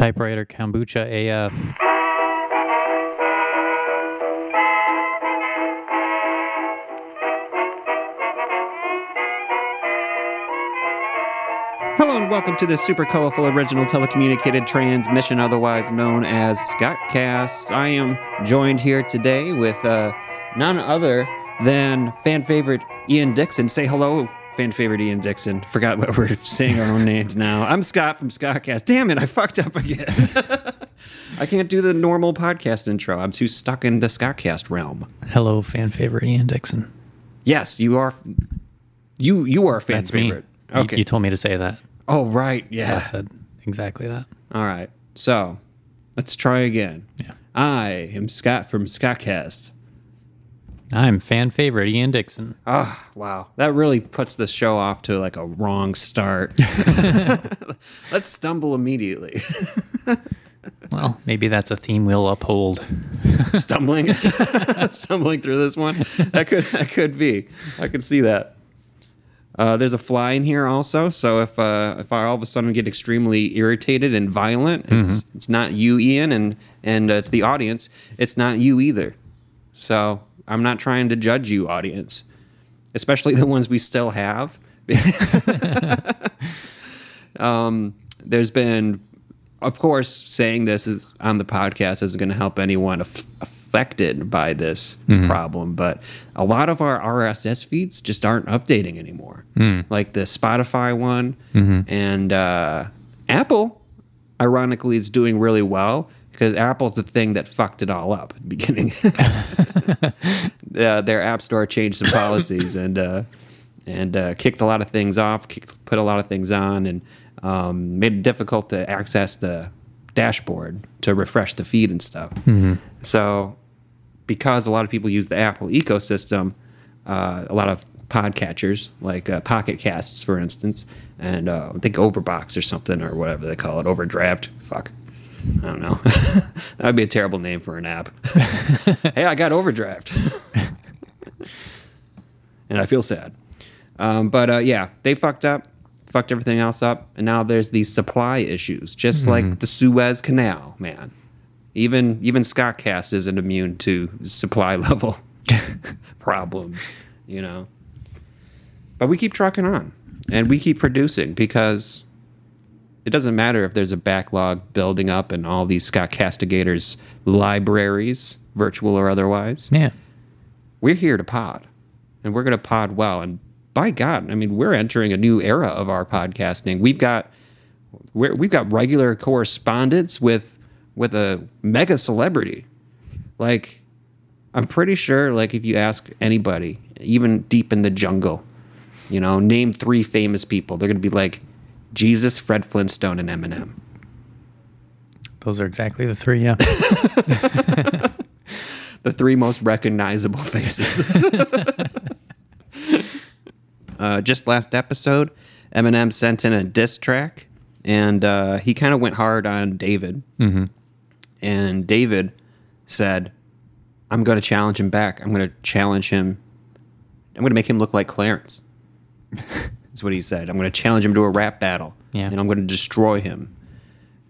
Typewriter kombucha AF. Hello and welcome to the super colorful original telecommunicated transmission, otherwise known as Scottcast. I am joined here today with uh, none other than fan favorite Ian Dixon. Say hello, fan favorite Ian Dixon. Forgot what we're saying our own names now. I'm Scott from Scottcast. Damn it, I fucked up again. I can't do the normal podcast intro. I'm too stuck in the Scottcast realm. Hello, fan favorite Ian Dixon. Yes, you are. You you are a fan That's favorite. me. You- Okay. You, told me to say that. oh right, So yeah. I said exactly that. All right. So let's try again. Yeah. I am Scott from Scottcast. I'm fan favorite Ian Dixon. Ah, wow. That really puts the show off to like a wrong start. let's stumble immediately. Well, maybe that's a theme we'll uphold. Stumbling, stumbling through this one. That could that could be. I could see that. Uh, there's a fly in here also, so if uh, if I all of a sudden get extremely irritated and violent, it's it's not you, Ian, and and uh, it's the audience. It's not you either. So I'm not trying to judge you, audience, especially the ones we still have. um, there's been, of course, saying this is on the podcast isn't going to help anyone aff- affected by this problem, but a lot of our RSS feeds just aren't updating anymore. Like the Spotify one and uh, Apple, ironically, is doing really well because Apple's the thing that fucked it all up at the beginning. uh, their app store changed some policies and uh, and uh, kicked a lot of things off, kicked, put a lot of things on, and um, made it difficult to access the dashboard to refresh the feed and stuff. So, because a lot of people use the Apple ecosystem, uh, a lot of podcatchers like uh, Pocket Casts, for instance, and uh, I think Overbox or something or whatever they call it, Overdraft. Fuck. I don't know. that would be a terrible name for an app. hey, I got overdraft. and I feel sad. Um, but uh, yeah, they fucked up, fucked everything else up, and now there's these supply issues, just like the Suez Canal, man. Even even Scottcast isn't immune to supply level problems, you know. But we keep trucking on, and we keep producing because it doesn't matter if there's a backlog building up in all these Scott Castigators libraries, virtual or otherwise. Yeah. We're here to pod, and we're going to pod well. And by God, I mean we're entering a new era of our podcasting. We've got we're, we've got regular correspondence with with a mega celebrity. Like I'm pretty sure, like if you ask anybody, even deep in the jungle, you know, name three famous people, they're going to be like Jesus, Fred Flintstone, and Eminem. Those are exactly the three. Yeah. the three most recognizable faces. uh, just last episode, Eminem sent in a diss track, and uh, he kind of went hard on David. Mm-hmm. And David said, "I'm going to challenge him back. I'm going to challenge him. I'm going to make him look like Clarence." That's what he said. I'm going to challenge him to a rap battle, Yeah. and I'm going to destroy him.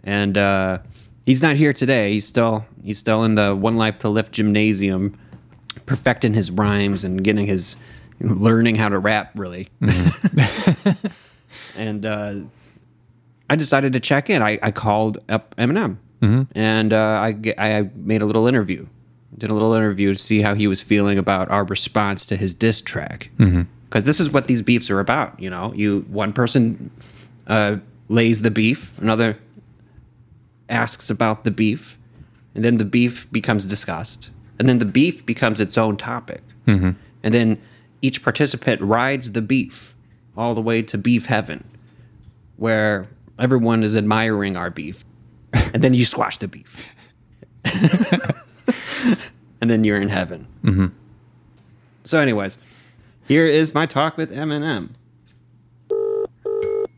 And uh, he's not here today. He's still he's still in the One Life to Lift gymnasium, perfecting his rhymes and getting his learning how to rap really. and uh, I decided to check in. I, I called up Eminem and uh, I I made a little interview. Did a little interview to see how he was feeling about our response to his diss track. Because this is what these beefs are about. You know, you one person uh, lays the beef, another asks about the beef, and then the beef becomes discussed, and then the beef becomes its own topic, and then each participant rides the beef all the way to beef heaven, where everyone is admiring our beef, and then you squash the beef, and then you're in heaven. So, anyways, here is my talk with Eminem.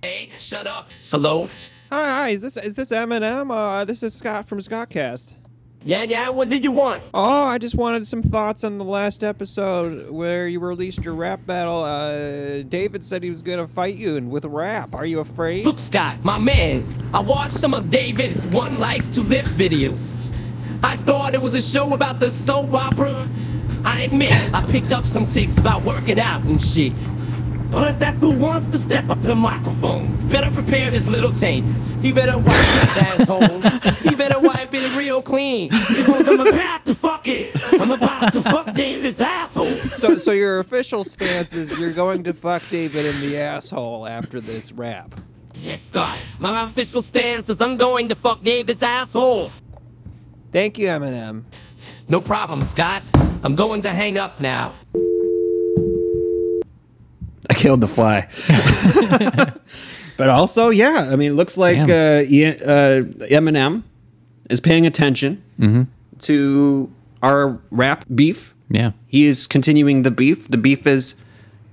Hey, shut up. Hello? Hi, hi. Is this is this Eminem? Uh, this is Scott from Scottcast. Yeah, yeah, what did you want? Oh, I just wanted some thoughts on the last episode where you released your rap battle. Uh, David said he was gonna fight you and with rap. Are you afraid? Look, Scott, my man, I watched some of David's One Life to Live videos. I thought it was a show about the soap opera. I admit, I picked up some tips about working out and shit. But if that fool wants to step up to the microphone, better prepare this little taint. He better wipe his asshole. He better wipe it real clean. Because I'm about to fuck it. I'm about to fuck David's asshole. so, so your official stance is you're going to fuck David in the asshole after this rap. Yes, Scott. My official stance is I'm going to fuck David's asshole. Thank you, Eminem. No problem, Scott. I'm going to hang up now. I killed the fly. but also, yeah, I mean, it looks like uh, Damn. Uh, Eminem is paying attention to our rap beef. Yeah. He is continuing the beef. The beef is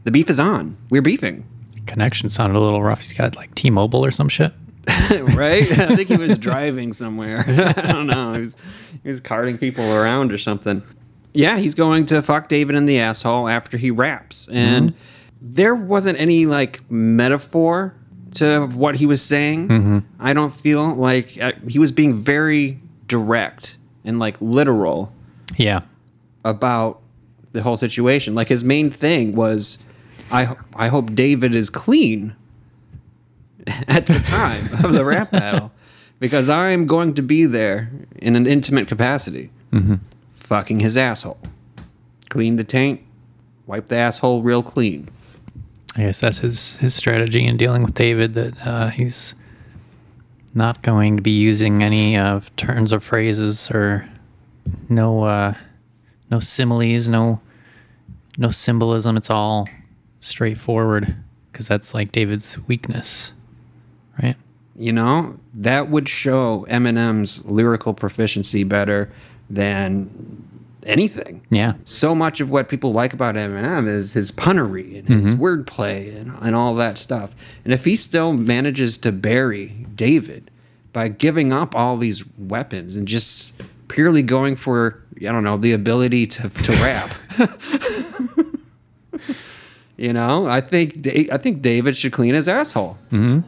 the beef is on. We're beefing, Connection sounded a little rough. He's got like T-Mobile or some shit. right? I think he was driving somewhere. I don't know. He was, he was carting people around or something. Yeah, he's going to fuck David in the asshole after he raps, and mm-hmm. there wasn't any like metaphor to what he was saying. Mm-hmm. I don't feel like uh, he was being very direct and like literal Yeah. about the whole situation. Like his main thing was, I I hope David is clean at the time of the rap battle because I'm going to be there in an intimate capacity, mm-hmm. Fucking his asshole, clean the taint, wipe the asshole real clean. I guess that's his his strategy in dealing with David. That uh, he's not going to be using any of turns of phrases or no uh, no similes, no no symbolism. It's all straightforward because that's like David's weakness, right? You know that would show Eminem's lyrical proficiency better than anything. Yeah, so much of what people like about Eminem is his punnery and his wordplay and, and all that stuff. And if he still manages to bury David by giving up all these weapons and just purely going for, I don't know, the ability to, to rap. you know, I think I think David should clean his asshole. Mm-hmm.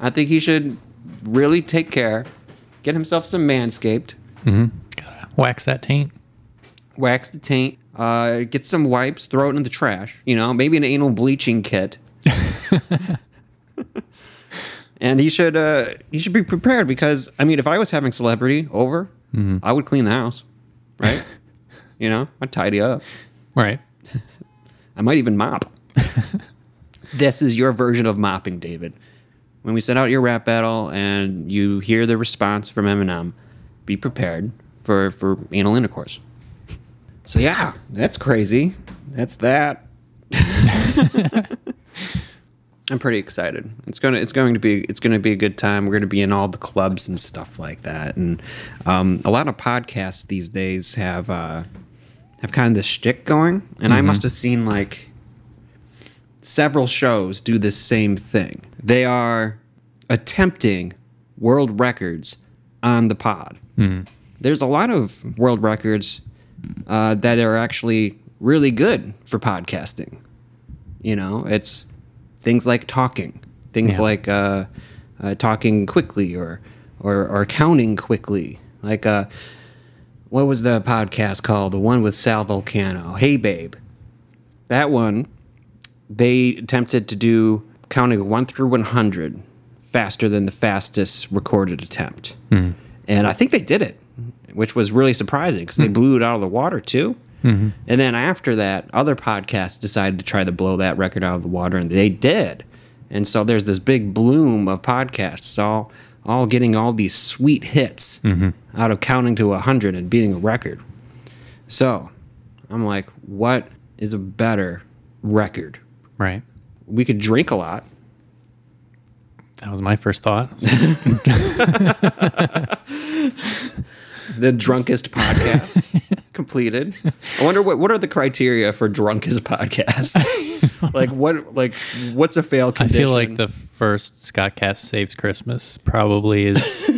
I think he should really take care, get himself some manscaped, gotta wax that taint. wax the taint, uh, get some wipes, throw it in the trash. You know, maybe an anal bleaching kit. and he should uh, he should be prepared because I mean, if I was having celebrity over, I would clean the house, right? you know, I'd tidy up. Right. I might even mop. this is your version of mopping, David. When we send out your rap battle and you hear the response from Eminem, be prepared for, for anal intercourse. So yeah, that's crazy. That's that. I'm pretty excited. It's gonna it's going to be it's going to be a good time. We're going to be in all the clubs and stuff like that. And um, a lot of podcasts these days have uh, have kind of this shtick going, and I must have seen like several shows do this same thing. They are attempting world records on the pod. There's a lot of world records uh, that are actually really good for podcasting. You know, it's things like talking, things Yeah. like uh, uh, talking quickly or, or or counting quickly. Like uh, what was the podcast called? The one with Sal Vulcano. Hey, babe. That one, they attempted to do counting one through one hundred faster than the fastest recorded attempt, and I think they did it, which was really surprising because they hmm. blew it out of the water too. Mm-hmm. And then after that, other podcasts decided to try to blow that record out of the water, and they did. And so there's this big bloom of podcasts, all all getting all these sweet hits mm-hmm. out of counting to hundred and beating a record. So I'm like, what is a better record? Right. We could drink a lot. That was my first thought. The drunkest podcast completed. I wonder what what are the criteria for drunkest podcast? like what like what's a fail condition? I feel like the first Scott Cast Saves Christmas probably is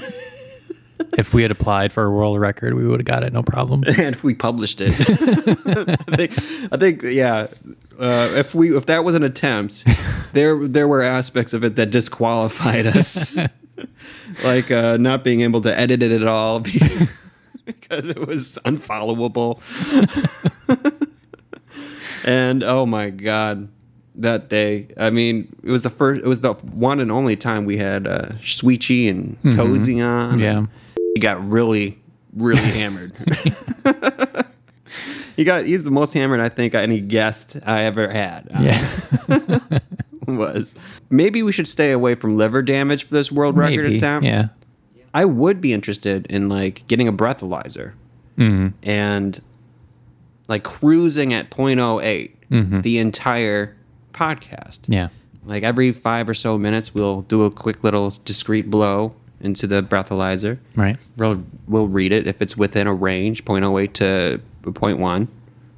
if we had applied for a world record, we would have got it no problem. and we published it. I think, I think, yeah. Uh, if we if that was an attempt, there there were aspects of it that disqualified us, like uh, not being able to edit it at all because it was unfollowable. and oh my god, that day! I mean, it was the first, it was the one and only time we had uh, Sweechy and Cozy on. Yeah. he got really, really hammered. he got he's the most hammered I think any guest I ever had. Yeah. was maybe we should stay away from liver damage for this world record Maybe. attempt. Yeah. I would be interested in like getting a breathalyzer and like cruising at 0.08 the entire podcast. Yeah. Like every five or so minutes, we'll do a quick little discreet blow into the breathalyzer. Right. We'll, we'll read it. If it's within a range, 0.08 to 0.1,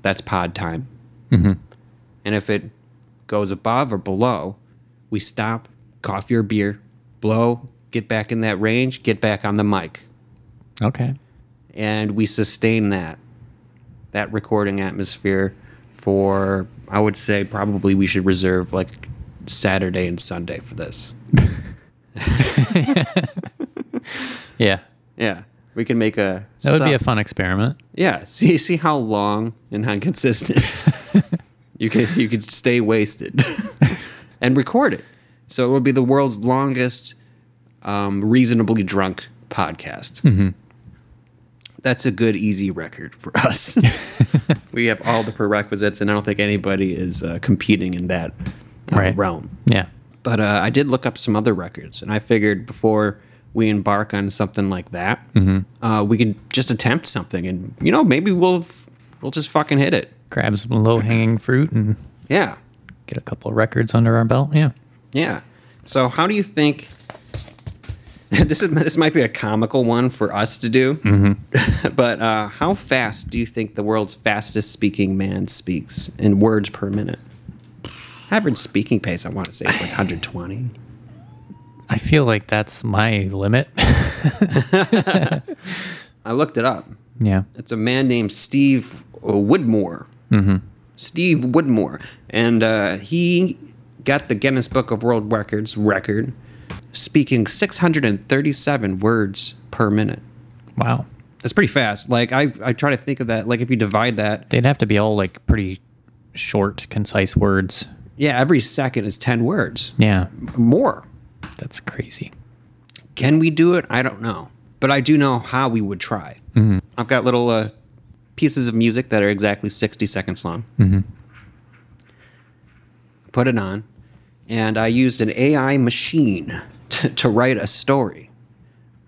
that's pod time. Mm-hmm. And if it goes above or below, we stop, cough your beer, blow, get back in that range, get back on the mic. Okay. And we sustain that, that recording atmosphere for, I would say, probably we should reserve like Saturday and Sunday for this. Yeah. Yeah. We can make a. That would be a fun experiment. Yeah, see see how long and how consistent you can you could stay wasted and record it. So it would be the world's longest um, reasonably drunk podcast. That's a good easy record for us. we have all the prerequisites, and I don't think anybody is uh, competing in that uh, Right. realm. Yeah. But uh, I did look up some other records, and I figured before we embark on something like that, uh, we could just attempt something, and you know maybe we'll we'll just fucking hit it. Grab some low hanging fruit and Yeah, get a couple of records under our belt. Yeah. yeah. So how do you think? this is this might be a comical one for us to do, but uh, how fast do you think the world's fastest speaking man speaks in words per minute? Average speaking pace, I want to say, is like 120. I feel like that's my limit. I looked it up. yeah. It's a man named Steve uh, Woodmore. Steve Woodmore, and uh, he got the Guinness Book of World Records record, speaking 637 words per minute. Wow. That's pretty fast. Like I, I try to think of that. Like if you divide that, They'd have to be all like pretty short, concise words. yeah, every second is 10 words Yeah. more. That's crazy. Can we do it? I don't know, but I do know how we would try. I've got little uh, pieces of music that are exactly 60 seconds long. Put it on, and I used an AI machine to, to write a story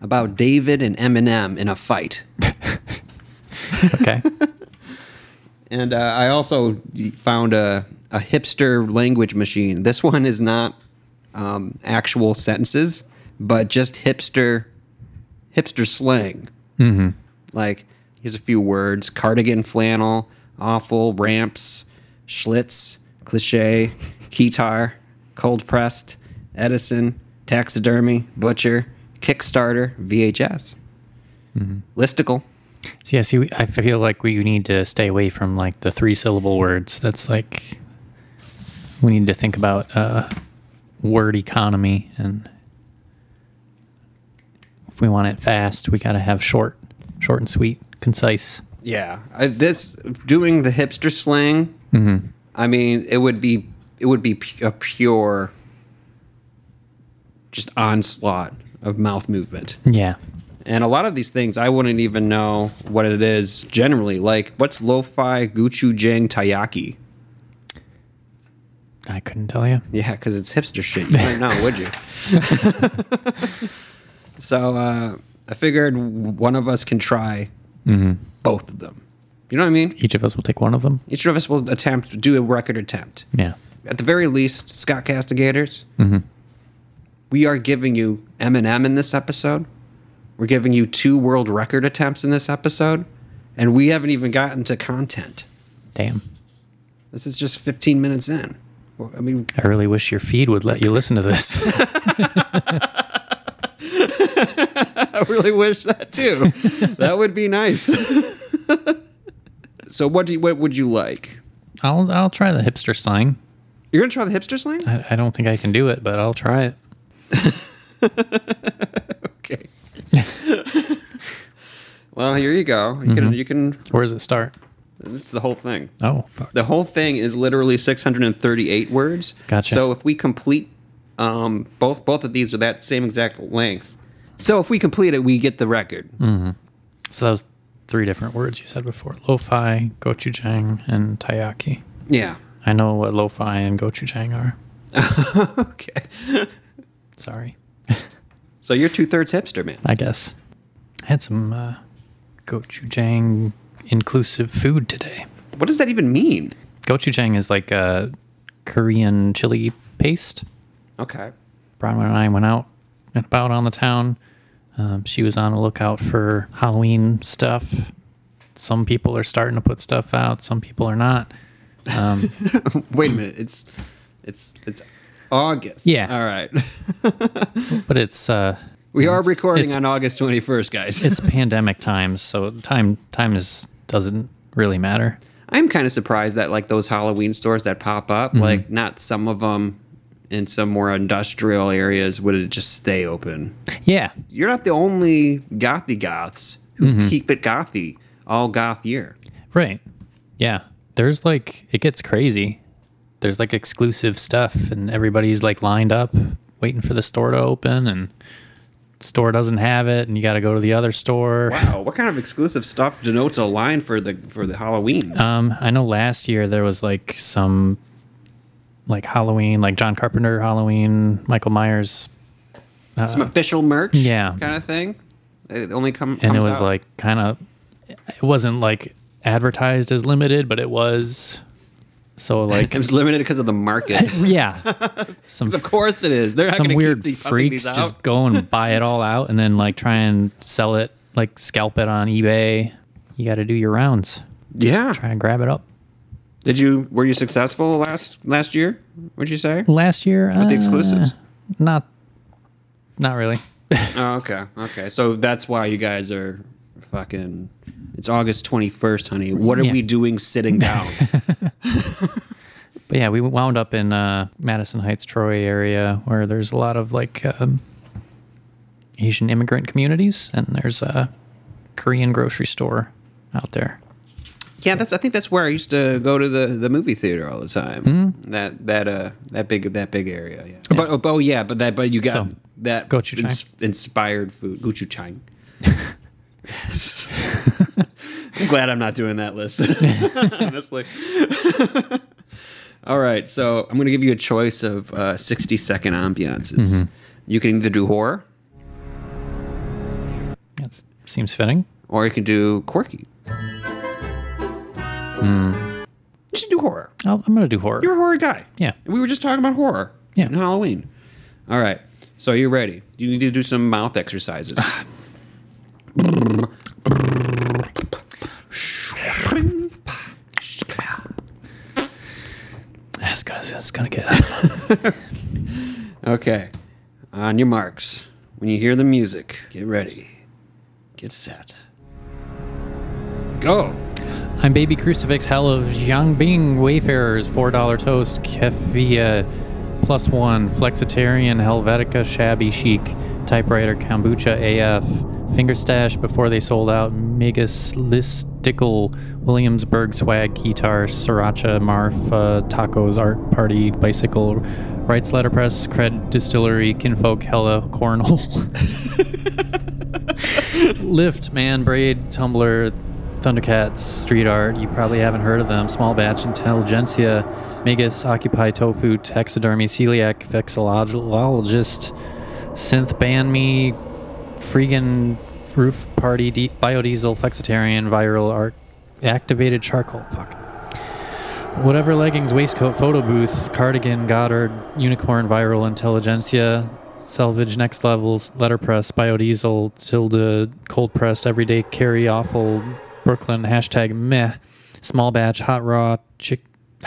about David and Eminem in a fight. Okay. And uh, I also found a, a hipster language machine. This one is not um, actual sentences, but just hipster hipster slang. Mm-hmm. Like here's a few words: cardigan, flannel, awful, ramps, Schlitz, cliche, keytar, cold pressed, Edison, taxidermy, butcher, Kickstarter, VHS, listicle. So yeah, see, I feel like we need to stay away from like the three syllable words. That's like we need to think about uh, word economy, and if we want it fast, we got to have short, short and sweet, concise. Yeah, I, this doing the hipster slang. I mean, it would be it would be a pure, just onslaught of mouth movement. Yeah, And a lot of these things, I wouldn't even know what it is generally. Like, what's lo-fi gochujang taiyaki? I couldn't tell you. Yeah, because it's hipster shit. You might know, would you? so uh, I figured one of us can try both of them. You know what I mean? Each of us will take one of them. Each of us will attempt do a record attempt. Yeah. At the very least, Scott Castigators, we are giving you Eminem in this episode. We're giving you two world record attempts in this episode, and we haven't even gotten to content. Damn. This is just 15 minutes in. I mean, I really wish your feed would let you listen to this. I really wish that too. that would be nice. so what do you, what would you like? I'll I'll try the hipster slang. You're gonna try the hipster slang? I, I don't think I can do it, but I'll try it. Okay. well, here you go. You can you can. Where does it start? It's the whole thing. Oh, fuck. The whole thing is literally 638 words. Gotcha. So if we complete um, both both of these are that same exact length. So if we complete it, we get the record. So that was three different words you said before: lo-fi, gochujang, and taiyaki. Yeah. I know what lo-fi and gochujang are. Okay. Sorry, So you're two thirds hipster, man. I guess. I had some uh, gochujang inclusive food today. What does that even mean? Gochujang is like a Korean chili paste. Okay. Bronwyn and I went out and about on the town. Um, she was on the lookout for Halloween stuff. Some people are starting to put stuff out. Some people are not. Um, Wait a minute. It's it's it's August. Yeah. All right. but it's uh, We are It's- recording it's- on August 21st, guys. it's pandemic times, so time time is doesn't really matter. I'm kind of surprised that like those Halloween stores that pop up, Mm-hmm. like not some of them in some more industrial areas would it just stay open. Yeah, You're not the only gothy goths who Mm-hmm. keep it gothy all goth year. right. Yeah, there's like it gets crazy. There's like exclusive stuff, and everybody's like lined up waiting for the store to open, and store doesn't have it, and you got to go to the other store. Wow, what kind of exclusive stuff denotes a line for the for the Halloweens? Um, I know last year there was like some like Halloween, like John Carpenter Halloween, Michael Myers, some official merch, yeah. kind of thing. It only come and it was out. like kind of it wasn't like advertised as limited, but it was so like it was limited because of the market. yeah, some of course it is. They're some weird freaks just go and buy it all out and then like try and sell it like scalp it on eBay. You got to do your rounds, Yeah. try and grab it up. Did you were you successful last last year? Would you say? Last year, With the uh, exclusives? not not really. Oh, okay. Okay. So that's why you guys are fucking it's August 21st, honey. What are Yeah. we doing sitting down? But yeah, we wound up in uh, Madison Heights, Troy area, where there's a lot of like um, Asian immigrant communities, and there's a Korean grocery store out there. yeah, that's I think that's where I used to go to the, the movie theater all the time. That that uh that big that big area, yeah. But oh, oh yeah, but that but you got So, that gochujang. ins- inspired food, gochujang. I'm glad I'm not doing that list. Honestly. All right, so I'm going to give you a choice of uh, 60 second ambiances. You can either do horror That seems fitting. or you can do quirky. You should do horror. Oh, I'm gonna do horror. You're a horror guy. Yeah. We were just talking about horror. Yeah. And Halloween. All right. So you're ready. You need to do some mouth exercises. That's gonna that's gonna get. okay. On your marks. When you hear the music, get ready. Get set. Go. I'm Baby Crucifix Hell of Jianbing Wayfarers, $4 toast, Kefia, plus one, Flexitarian, Helvetica, Shabby Chic, Typewriter, Kombucha AF, Finger Stash before they sold out, Listicle, Williamsburg Swag, Guitar, Sriracha, Marfa, Tacos, Art Party, Bicycle, Wrights Letterpress, Cred Distillery, Kinfolk, Hella, Cornhole. Lift, Man, Braid, Tumblr, Thundercats, Street Art. You probably haven't heard of them. Small Batch, Intelligentsia, Megas, Occupy Tofu, Taxidermy, Celiac, Vexillologist, Synth Banh Mi, Freegan, Roof Party, D- Biodiesel, Flexitarian, Viral Art, Activated Charcoal. Fuck. Whatever leggings, waistcoat, photo booth, cardigan, Godard, unicorn, viral, intelligentsia, selvage, next levels, letterpress, biodiesel, tilde, cold pressed, everyday carry, awful, Brooklyn, hashtag meh, small batch, hot raw, chick,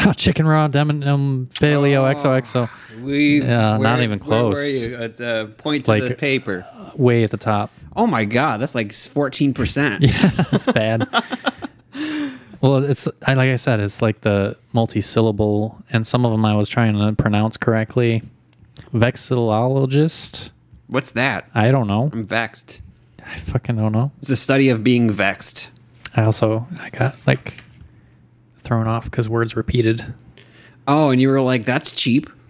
Oh, chicken raw, Eminem, Paleo, XOXO, We Yeah, not even close. Where you? It's, uh, point to Like- the paper. way at the top. Oh my god, that's like fourteen percent. Yeah, It's bad. well, it's I like I said, it's like the multi-syllable, and some of them I was trying to pronounce correctly. Vexillologist. What's that? I don't know. I'm vexed. I fucking don't know. It's the study of being vexed. I also I got like thrown off because words repeated. Oh, and you were like, "That's cheap."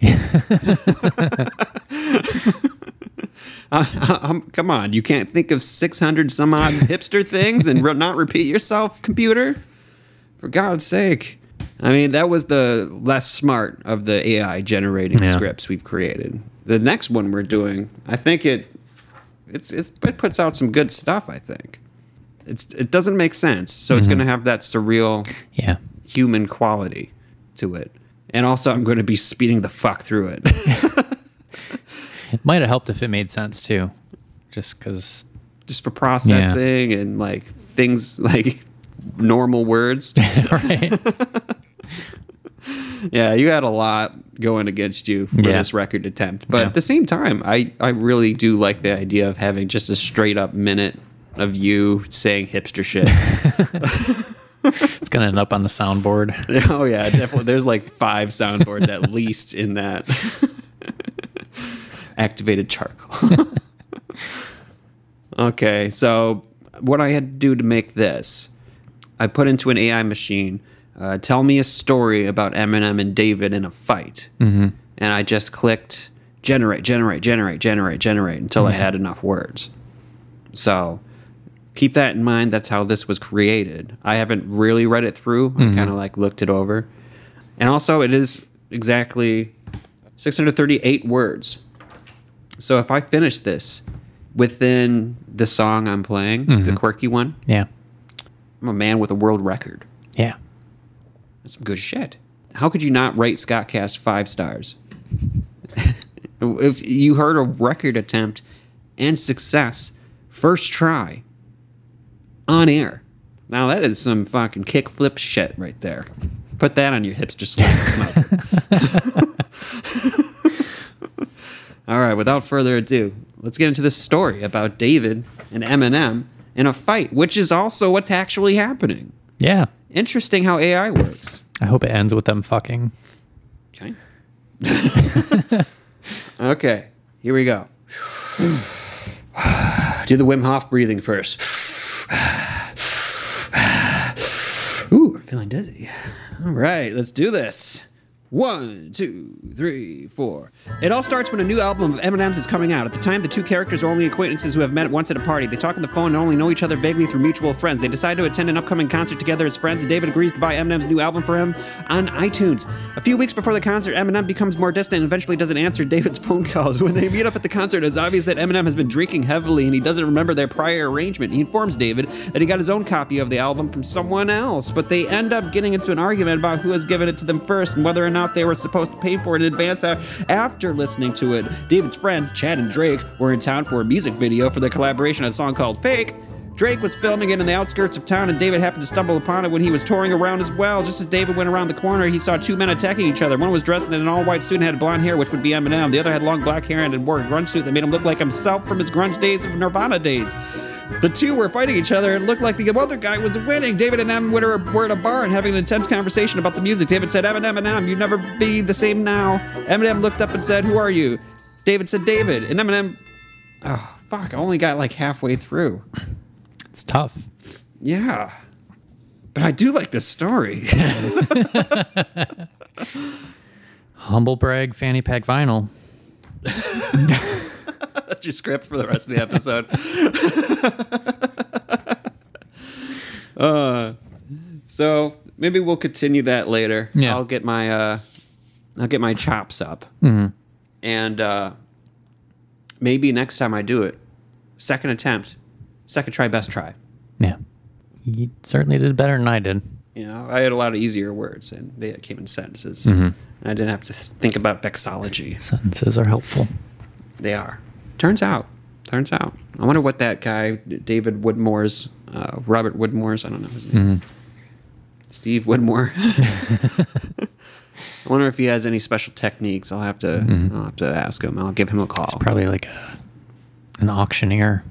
Uh, come on, you can't think of six hundred some odd hipster things and re- not repeat yourself, computer. For God's sake! I mean, that was the less smart of the AI generating Yeah. scripts we've created. The next one we're doing, I think it, it's, it's it puts out some good stuff. I think it's it doesn't make sense, so it's going to have that surreal Yeah. Human quality to it. And also, I'm going to be speeding the fuck through it It might have helped if it made sense too. Just because just for processing and like things like normal words. right? yeah, you had a lot going against you for Yeah. this record attempt. But Yeah. at the same time, I, I really do like the idea of having just a straight up minute of you saying hipster shit. It's gonna end up on the soundboard. oh, yeah, definitely. There's like five soundboards at least in that. Activated charcoal. okay, so what I had to do to make this, I put into an AI machine, uh, tell me a story about Eminem and David in a fight. Mm-hmm. And I just clicked generate, generate, generate, generate, generate until I had enough words. So keep that in mind. That's how this was created. I haven't really read it through. I mm-hmm. kind of like looked it over. And also, it is exactly 638 words. So if I finish this within the song I'm playing, the mm-hmm. quirky one, Yeah. I'm a man with a world record. Yeah. That's some good shit. How could you not rate Scottcast five stars? if you heard a record attempt and success first try on air. Now that is some fucking kickflip shit right there. Put that on your hipster smoke. All right, without further ado, let's get into this story about David and Eminem in a fight, which is also what's actually happening. Yeah. Interesting how AI works. I hope it ends with them fucking. Okay. okay, here we go. Do the Wim Hof breathing first. Ooh, feeling dizzy. All right, let's do this. One, two, three, four. It all starts when a new album of Eminem's is coming out. At the time, the two characters are only acquaintances who have met once at a party. They talk on the phone and only know each other vaguely through mutual friends. They decide to attend an upcoming concert together as friends, and David agrees to buy Eminem's new album for him on iTunes. A few weeks before the concert, Eminem becomes more distant and eventually doesn't answer David's phone calls. When they meet up at the concert, it's obvious that Eminem has been drinking heavily and he doesn't remember their prior arrangement. He informs David that he got his own copy of the album from someone else, but they end up getting into an argument about who has given it to them first and whether or not they were supposed to pay for it in advance uh, after listening to it. David's friends, Chad and Drake, were in town for a music video for their collaboration on a song called Fake. Drake was filming it in the outskirts of town, and David happened to stumble upon it when he was touring around as well. Just as David went around the corner, he saw two men attacking each other. One was dressed in an all-white suit and had blonde hair, which would be Eminem. The other had long black hair and wore a grunge suit that made him look like himself from his grunge days of Nirvana days. The two were fighting each other and looked like the other guy was winning. David and Eminem were, were at a bar and having an intense conversation about the music. David said, Eminem, Eminem, you'd never be the same now. Eminem looked up and said, Who are you? David said, David. And Eminem, oh, fuck, I only got like halfway through. It's tough. Yeah. But I do like this story. Humble brag, fanny pack vinyl. That's your script for the rest of the episode. uh, so maybe we'll continue that later. Yeah. I'll get my uh, I'll get my chops up, and uh, maybe next time I do it, second attempt, second try, best try. Yeah. You certainly did better than I did. You know, I had a lot of easier words, and they came in sentences. And I didn't have to think about vexology. Sentences are helpful. They are. Turns out. Turns out. I wonder what that guy, David Woodmore's, uh, Robert Woodmore's, I don't know his name. Mm-hmm. Steve Woodmore. I wonder if he has any special techniques. I'll have to. Mm-hmm. I'll have to ask him. I'll give him a call. It's Probably like a an auctioneer.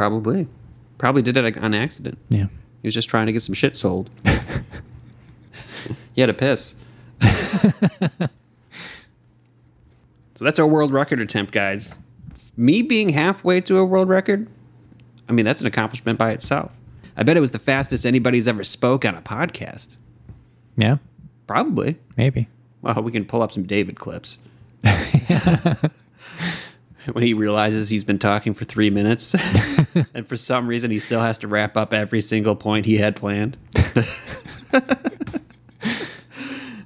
Probably. Probably did it on accident. Yeah. He was just trying to get some shit sold. he had to piss. so that's our world record attempt, guys. Me being halfway to a world record, I mean, that's an accomplishment by itself. I bet it was the fastest anybody's ever spoke on a podcast. Yeah. Probably. Maybe. Well, we can pull up some David clips. when he realizes he's been talking for three minutes, and for some reason he still has to wrap up every single point he had planned.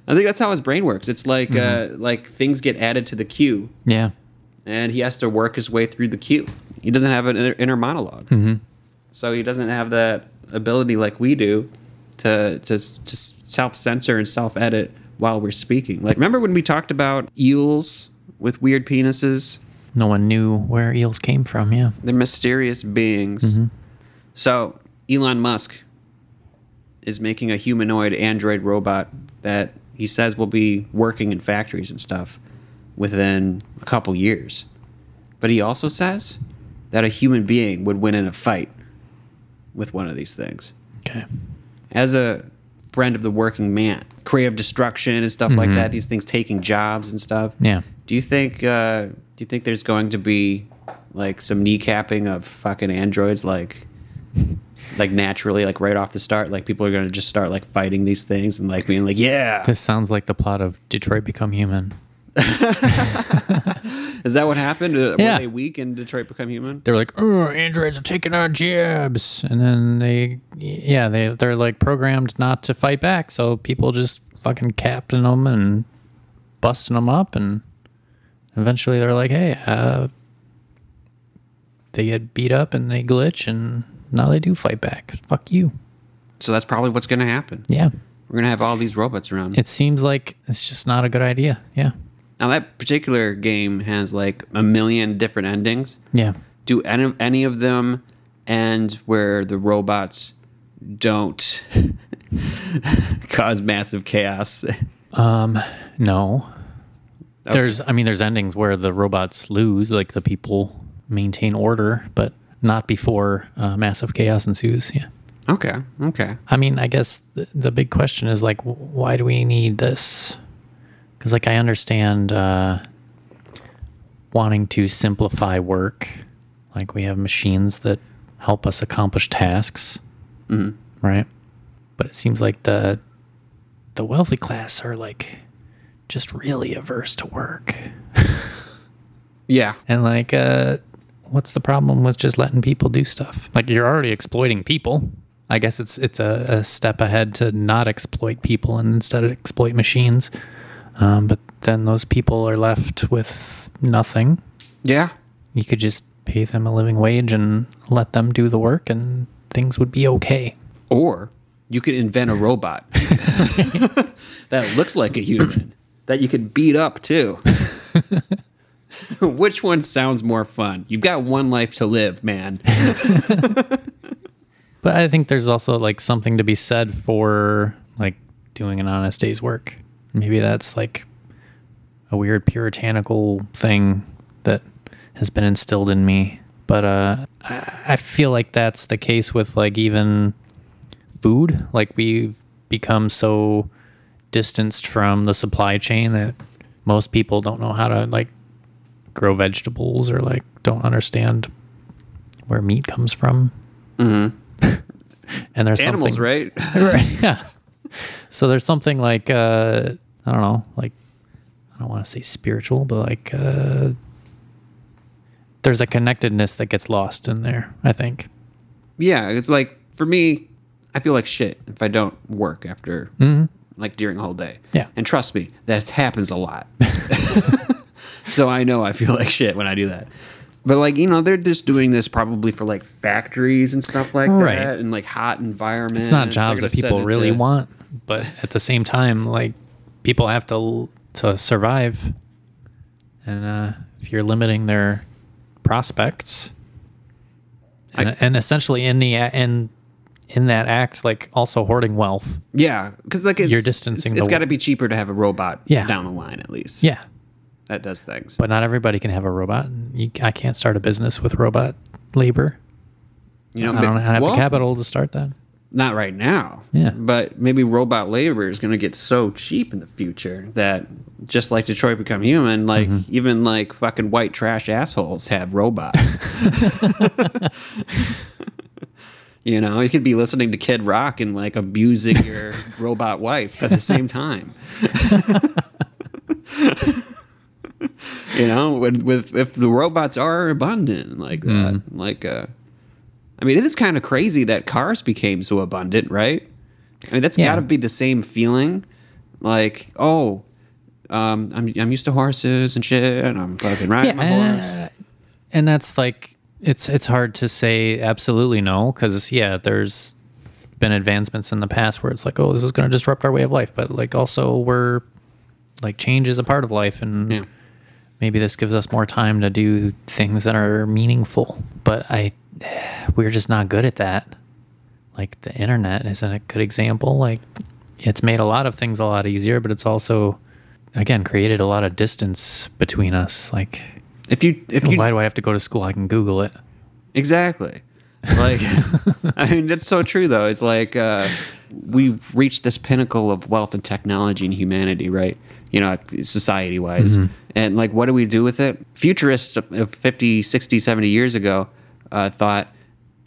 I think that's how his brain works. It's like uh, like things get added to the queue, Yeah. and he has to work his way through the queue. He doesn't have an inner, inner monolog so he doesn't have that ability like we do to to, to self censor and self edit while we're speaking. Like, remember when we talked about eels with weird penises? No one knew where eels came from. Yeah. They're mysterious beings. Mm-hmm. So Elon Musk is making a humanoid android robot that he says will be working in factories and stuff within a couple years. But he also says that a human being would win in a fight with one of these things. Okay. As a friend of the working man, creative destruction and stuff like that, these things taking jobs and stuff. Yeah. Do you think uh, do you think there's going to be like some kneecapping of fucking androids like like naturally like right off the start like people are going to just start like fighting these things and like being like yeah This sounds like the plot of Detroit Become Human. is that what happened Yeah. were they weak in Detroit Become Human They're like, oh, androids are taking our jobs, and then they, yeah, they they're like programmed not to fight back, so people just fucking capping them and busting them up, and eventually they're like, hey, uh, they get beat up and they glitch, and now they do fight back. Fuck you. so that's probably what's going to happen Yeah. we're going to have all these robots around It seems like it's just not a good idea. Yeah. Now that particular game has like a million different endings Yeah. do any, any of them end where the robots don't cause massive chaos No. There's, I mean, there's endings where the robots lose, like the people maintain order, but not before uh, massive chaos ensues. Yeah. okay okay I mean, I guess the, the big question is like, why do we need this? Because, like, I understand uh, wanting to simplify work. Like, we have machines that help us accomplish tasks, right? But it seems like the the wealthy class are like just really averse to work. yeah And like, uh, what's the problem with just letting people do stuff? Like, you're already exploiting people. I guess it's it's a, a step ahead to not exploit people and instead exploit machines. Um, but then those people are left with nothing. yeah You could just pay them a living wage and let them do the work, and things would be okay. Or you could invent a robot that looks like a human that you could beat up too. Which one sounds more fun? You've got one life to live, man. But I think there's also like something to be said for like doing an honest day's work. Maybe that's like a weird puritanical thing that has been instilled in me. But uh, I feel like that's the case with like even food. Like we've become so distanced from the supply chain that most people don't know how to like grow vegetables or like don't understand where meat comes from. Mm-hmm. and there's Animals, something right? right yeah so there's something like uh i don't know like i don't want to say spiritual but like uh there's a connectedness that gets lost in there i think Yeah, it's like for me, I feel like shit if I don't work after like during a whole day. Yeah. And trust me, that happens a lot. so I know I feel like shit when I do that. But like, you know, they're just doing this probably for like factories and stuff like Right. that and like hot environments. it's not jobs that people really to- want but at the same time like people have to to survive and uh if you're limiting their prospects and, I- and essentially in the in in that act, like also hoarding wealth. Yeah, because like it's, You're distancing It's, it's got to be cheaper to have a robot Yeah. down the line at least. Yeah, that does things. but not everybody can have a robot. You, I can't start a business with robot labor. you know, I don't have well, the capital to start that. Not right now. Yeah. But maybe robot labor is going to get so cheap in the future that just like Detroit Become Human, like Mm-hmm. even like fucking white trash assholes have robots. you know, you could be listening to Kid Rock and like abusing your robot wife at the same time. you know, with, with if the robots are abundant like that, Mm-hmm. like uh I mean, it is kind of crazy that cars became so abundant, right? I mean, that's Yeah. got to be the same feeling. Like, oh, um, I'm I'm used to horses and shit, and I'm fucking riding my horse. uh, and that's like it's it's hard to say absolutely no because yeah, there's been advancements in the past where it's like oh this is going to disrupt our way of life, but like also we're like change is a part of life and Yeah. maybe this gives us more time to do things that are meaningful. But I we're just not good at that. Like the internet isn't a good example. Like it's made a lot of things a lot easier, but it's also again created a lot of distance between us. Like If you if you why do I have to go to school? I can Google it. Exactly. Like, I mean, that's so true, though. It's like uh, we've reached this pinnacle of wealth and technology and humanity, right? You know, society wise. And, like, what do we do with it? Futurists of 50, 60, 70 years ago uh, thought,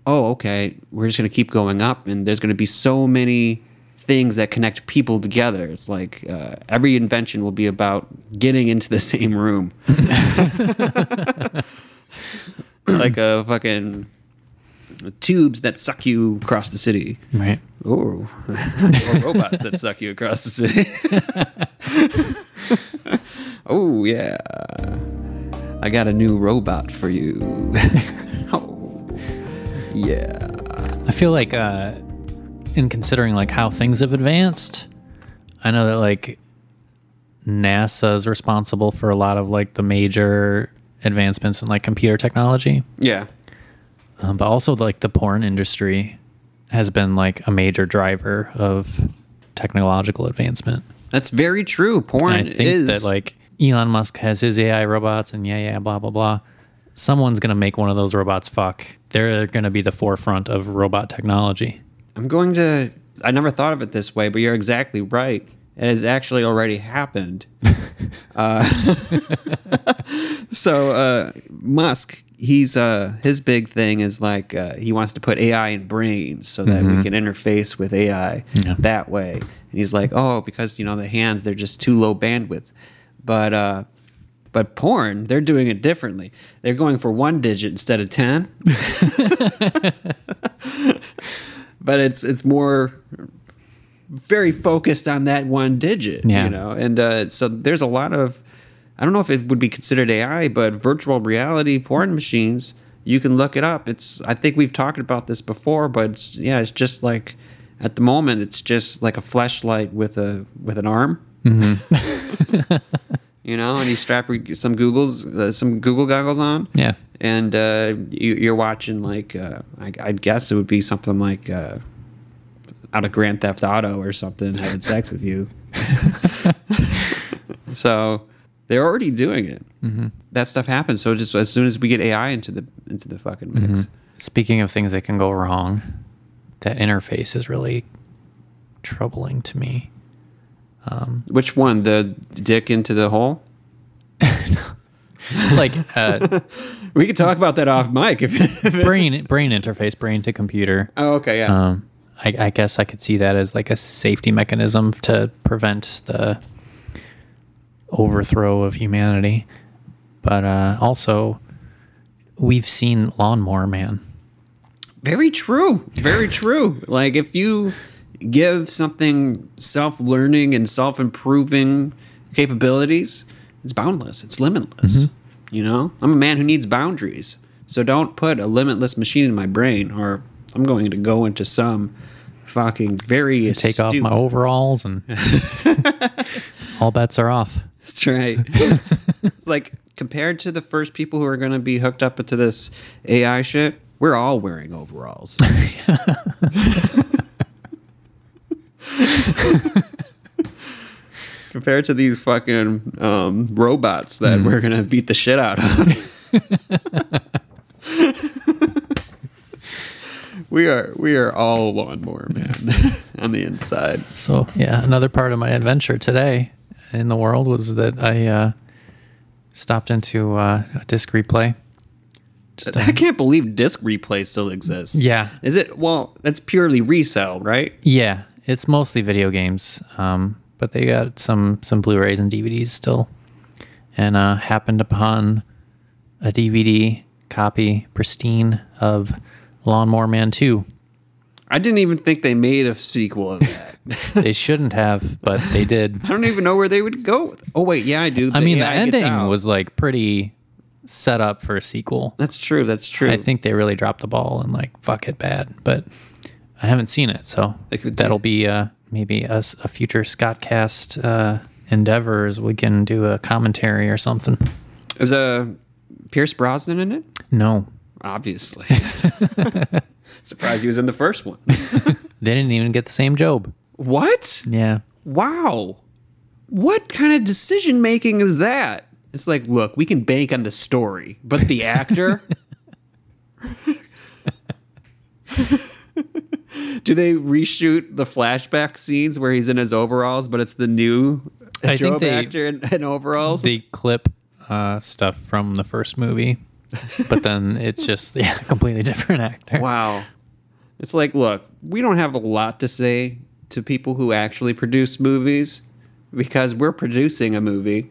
oh, okay, we're just going to keep going up, and there's going to be so many things that connect people together. It's like uh, every invention will be about getting into the same room. like a fucking tubes that suck you across the city. Right. Or, or robots that suck you across the city. oh, yeah. I got a new robot for you. oh, yeah. I feel like uh, in considering like how things have advanced, I know that like NASA is responsible for a lot of like the major advancements in like computer technology, Yeah. um, but also like the porn industry has been like a major driver of technological advancement. That's very true. Porn And I think is that like Elon Musk has his AI robots and yeah, yeah, blah blah blah. Someone's gonna make one of those robots fuck. They're gonna be the forefront of robot technology. I'm going to. I never thought of it this way, but you're exactly right. It has actually already happened. uh, so uh, Musk, he's uh, his big thing is like uh, he wants to put AI in brains so that we can interface with AI Yeah. that way. And he's like, oh, because you know the hands they're just too low bandwidth, but. But porn, they're doing it differently. They're going for one digit instead of ten. but it's it's more very focused on that one digit Yeah. you know and uh, so there's a lot of i don't know if it would be considered ai but virtual reality porn machines you can look it up it's i think we've talked about this before but it's, yeah it's just like at the moment it's just like a flashlight with a with an arm you know and you strap some googles uh, some google goggles on Yeah. and uh, you, you're watching like uh, I, I'd guess it would be something like uh, out of Grand Theft Auto or something having sex with you. so they're already doing it. That stuff happens. So just as soon as we get AI into the into the fucking mix, Speaking of things that can go wrong, that interface is really troubling to me. Which one? The dick into the hole? Like uh, We could talk about that off mic if. if brain brain interface, brain to computer. oh, okay, yeah. Um, I, I guess I could see that as like a safety mechanism to prevent the overthrow of humanity. But uh, also, we've seen Lawnmower Man. Very true. Very true. Like if you give something self-learning and self-improving capabilities, it's boundless. It's limitless. Mm-hmm. You know, I'm a man who needs boundaries. So don't put a limitless machine in my brain, or I'm going to go into some fucking very Take off my overalls and all bets are off. That's right. it's like compared to the first people who are going to be hooked up into this AI shit, We're all wearing overalls. Compared to these fucking um, robots that we're gonna beat the shit out of. we are we are all lawnmower man on the inside. So yeah, another part of my adventure today in the world was that I uh, stopped into uh, a disc replay. Just, uh, I can't believe disc replay still exists. Yeah. Is it? Well, that's purely resale, right? yeah, it's mostly video games, um, but they got some some Blu-rays and DVDs still, and uh, happened upon a DVD copy, pristine, of Lawnmower Man Two. I didn't even think they made a sequel of that. They shouldn't have, but they did. I don't even know where they would go. Oh wait, yeah, I do. I mean, the AI gets ending was like pretty set up for a sequel. That's true. That's true. I think they really dropped the ball and like fuck it bad, but I haven't seen it, so that'll be uh, maybe a future Scottcast uh, endeavors. We can do a commentary or something. is uh, Pierce Brosnan in it? No, Obviously. Surprised he was in the first one. they didn't even get the same Jobe. what? Yeah, Wow. What kind of decision making is that? It's like, look, we can bank on the story, but the actor. Do they reshoot the flashback scenes where he's in his overalls, but it's the new I think they- actor in, in overalls? they clip uh, stuff from the first movie, but then it's just yeah, completely different actor. Wow. It's like, look, we don't have a lot to say to people who actually produce movies because we're producing a movie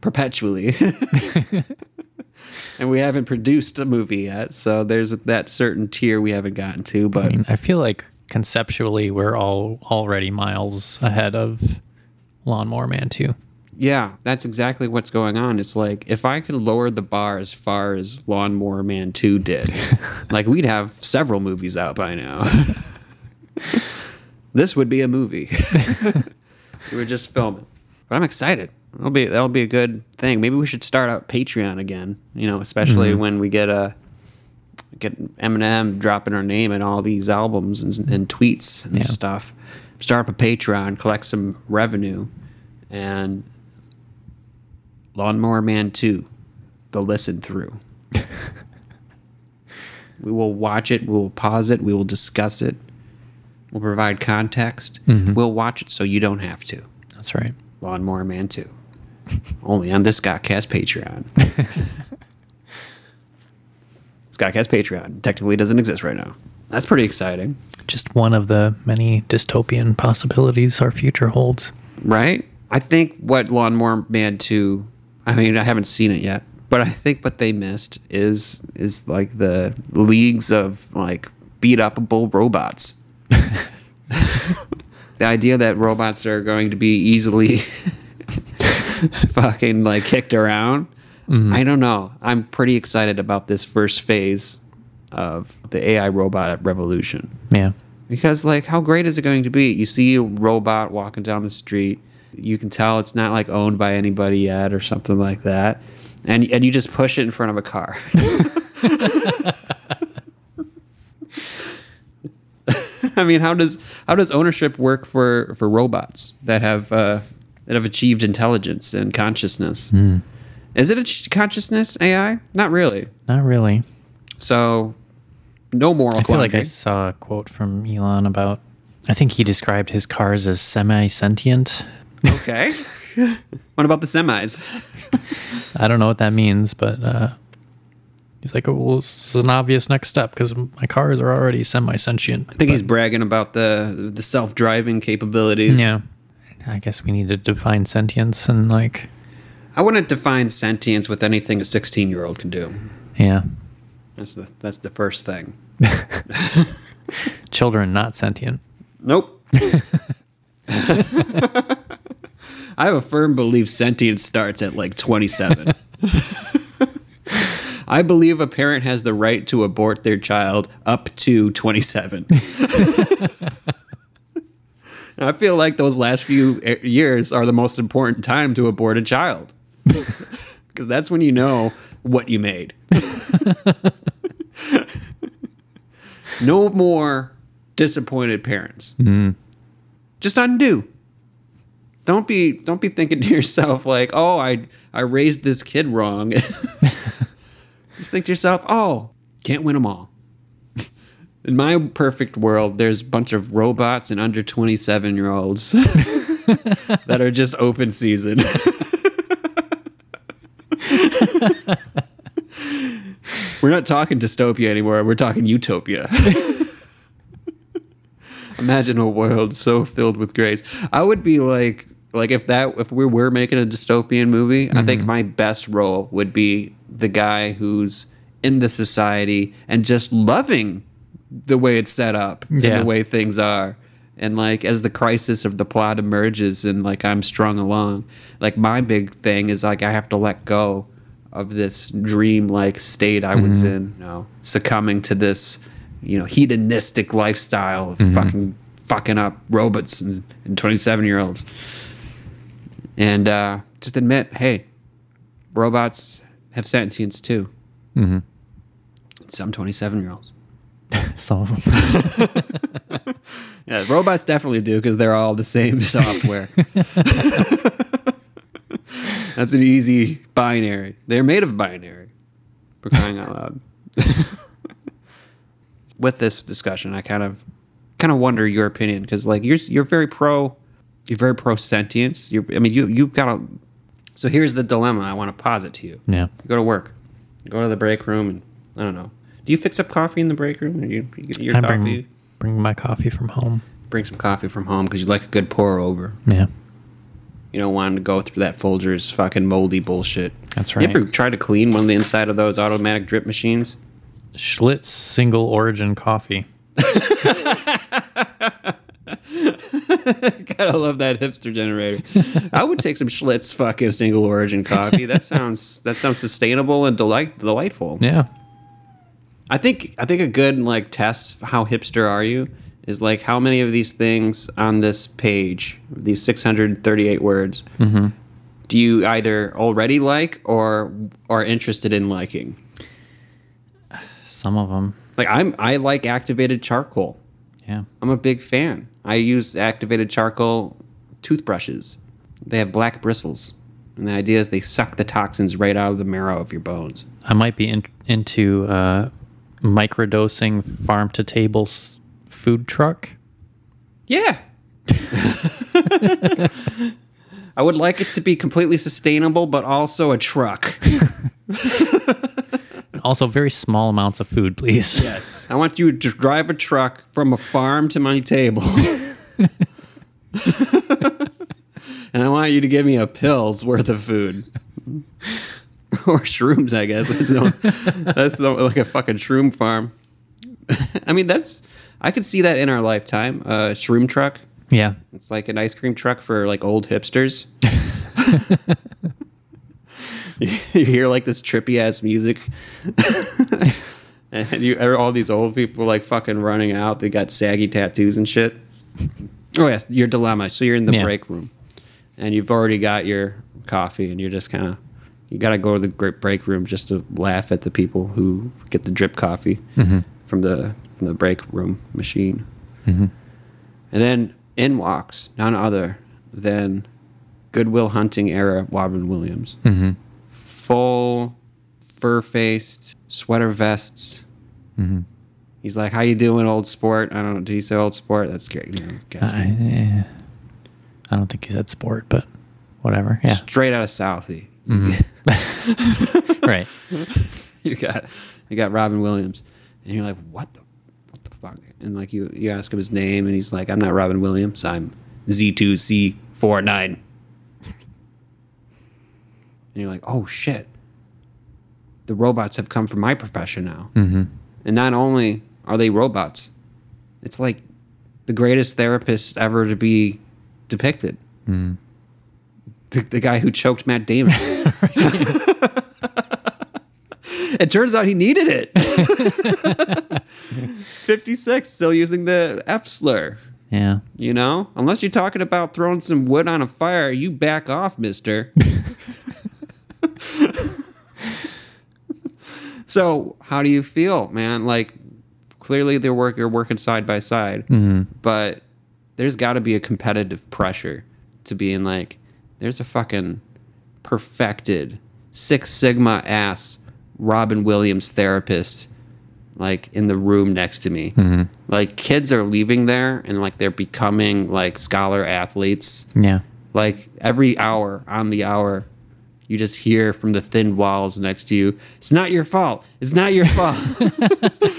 perpetually. and we haven't produced a movie yet. So there's that certain tier we haven't gotten to. But I mean, I feel like conceptually we're all already miles ahead of Lawnmower Man Two. yeah, that's exactly what's going on. It's like if I could lower the bar as far as Lawnmower Man 2 did, like we'd have several movies out by now. this would be a movie. we would just film it. But I'm excited. That'll be that'll be a good thing. Maybe we should start out Patreon again. You know, especially mm-hmm. when we get a get Eminem dropping our name in all these albums and, and tweets and Yeah. stuff. Start up a Patreon, collect some revenue, and Lawnmower Man 2, the listen through. we will watch it, we will pause it, we will discuss it, we'll provide context. Mm-hmm. We'll watch it so you don't have to. That's right. Lawnmower Man 2. Only on the Scottcast Patreon. Scottcast Patreon technically doesn't exist right now. That's pretty exciting, Just one of the many dystopian possibilities our future holds. right? I think what Lawnmower Man 2, I mean, I haven't seen it yet, but I think what they missed is is like the leagues of like beat upable robots. the idea that robots are going to be easily fucking like kicked around. I don't know. I'm pretty excited about this first phase of the AI robot revolution. Yeah. Because like how great is it going to be? You see a robot walking down the street, you can tell it's not like owned by anybody yet or something like that. And and you just push it in front of a car. I mean, how does how does ownership work for for robots that have uh, that have achieved intelligence and consciousness? Is it a consciousness AI? Not really. Not really. So, no moral I feel like I saw a quote from Elon about. I think he described his cars as semi-sentient. Okay. what about the semis? I don't know what that means, but uh, he's like, oh, well, this is an obvious next step because my cars are already semi-sentient. I think he's bragging about the the self driving capabilities. Yeah. I guess we need to define sentience and like, I wouldn't define sentience with anything a sixteen year old can do. yeah, That's the that's the first thing. children not sentient. Nope. I have a firm belief sentience starts at like 27. I believe a parent has the right to abort their child up to 27. I feel like those last few e- years are the most important time to abort a child. Because that's when you know what you made. No more disappointed parents. Mm-hmm. Just undo. Don't be don't be thinking to yourself like, "Oh, I I raised this kid wrong." Just think to yourself, "Oh, can't win them all." In my perfect world, there's a bunch of robots and under 27 year olds that are just open season. We're not talking dystopia anymore. We're talking utopia. Imagine a world so filled with grace. I would be like, like if that, if we were making a dystopian movie, I think mm-hmm. my best role would be the guy who's in the society and just loving the way it's set up and Yeah. the way things are. And like as the crisis of the plot emerges and like I'm strung along, like my big thing is like I have to let go of this dream like state I was in, you know, succumbing to this, you know, hedonistic lifestyle of fucking fucking up robots and, and 27 year olds. And uh, just admit, hey, robots have sentience too. Mm-hmm. Some 27 year olds. Some of them. Yeah, robots definitely do because they're all the same software. That's an easy binary. They're made of binary. For crying out loud. With this discussion, I kind of kind of wonder your opinion because like you're you're very pro you're very pro sentience. You're I mean you you've got a so here's the dilemma I want to posit to you. Yeah. You go to work, you go to the break room, and I don't know. Do you fix up coffee in the break room? Or you, you get your I coffee? bring, bring my coffee from home. bring some coffee from home because you like a good pour over. Yeah. You don't want to go through that Folgers fucking moldy bullshit. That's You right. ever try to clean one of the inside of those automatic drip machines? Schlitz single origin coffee. Gotta love that hipster generator. I would take some Schlitz fucking single origin coffee. That sounds that sounds sustainable and delight delightful. Yeah. I think I think a good like test how hipster are you is like how many of these things on this page, these 638 words, do you either already like or are interested in liking? Some of them. Like I'm I like activated charcoal. Yeah. I'm a big fan. I use activated charcoal toothbrushes. They have black bristles. And the idea is they suck the toxins right out of the marrow of your bones. I might be in, into uh, microdosing farm to table food truck. Yeah. I would like it to be completely sustainable, but also a truck. Also, very small amounts of food, please. Yes. I want you to drive a truck from a farm to my table. and I want you to give me a pill's worth of food. or shrooms, I guess. That's, no, that's no, like a fucking shroom farm. I mean, that's. I could see that in our lifetime. A shroom truck. Yeah. It's like an ice cream truck for like old hipsters. you hear like this trippy ass music. and you all these old people like fucking running out. They got saggy tattoos and shit. Oh yes, your dilemma. So you're in the Yeah. break room, and you've already got your coffee, and you're just kind of you got to go to the break room just to laugh at the people who get the drip coffee from the from the break room machine. And then in walks none other than Goodwill Hunting era Robin Williams. Mm-hmm. Full fur faced sweater vests. Mm-hmm. He's like, "How you doing, old sport?" I don't know. Did he say old sport? That's scary. You know, I, eh, I don't think he said sport, but whatever. Yeah. Straight out of Southie. right. you got you got Robin Williams, and you're like, "What the what the fuck?" And like you you ask him his name, and he's like, "I'm not Robin Williams. I'm Z2C49." And you're like, "Oh shit." The robots have come from my profession now. Mm-hmm. And not only are they robots, it's like the greatest therapist ever to be depicted. The, the guy who choked Matt Damon. It turns out he needed it. 56, still using the F slur. Yeah. You know? Unless you're talking about throwing some wood on a fire, you back off, mister. so, how do you feel, man? Like, clearly they're work you're working side by side, mm-hmm. but there's got to be a competitive pressure to being like, there's a fucking perfected Six Sigma ass Robin Williams therapist like in the room next to me. Mm-hmm. Like kids are leaving there and like they're becoming like scholar athletes. Yeah. Like every hour on the hour, you just hear from the thin walls next to you, it's not your fault. It's not your fault.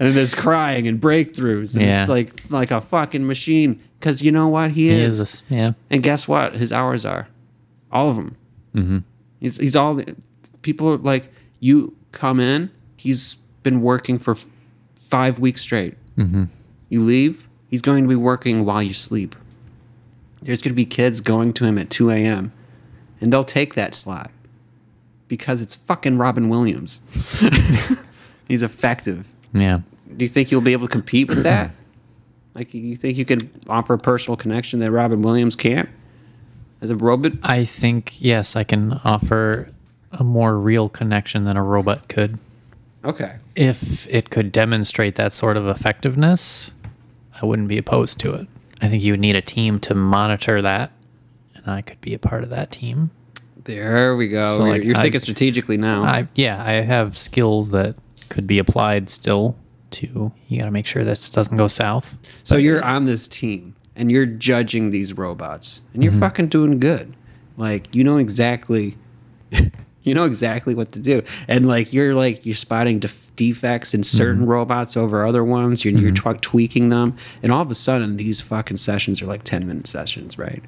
and there's crying and breakthroughs. And Yeah. it's like like a fucking machine. Cause you know what? He, He is. is. this- Yeah. And guess what? His hours are all of them. Mm-hmm. He's he's all people are like you come in. He's been working for five weeks straight. Mm-hmm. You leave. He's going to be working while you sleep. There's going to be kids going to him at 2 a.m. and they'll take that slot because it's fucking Robin Williams. He's effective. Yeah. Do you think you'll be able to compete with that? Like, you think you can offer a personal connection that Robin Williams can't as a robot? I think yes, I can offer a more real connection than a robot could. Okay. If it could demonstrate that sort of effectiveness, I wouldn't be opposed to it. I think you would need a team to monitor that, and I could be a part of that team. There we go. So, you're like, you're I- thinking strategically now. I yeah, I have skills that could be applied still to you got to make sure this doesn't go south. so you're on this team and you're judging these robots and you're mm-hmm. fucking doing good. Like you know exactly you know exactly what to do. And like you're like you're spotting def- defects in certain mm-hmm. robots over other ones. You're you're mm-hmm. tw- tweaking them and all of a sudden these fucking sessions are like 10 minute sessions, right?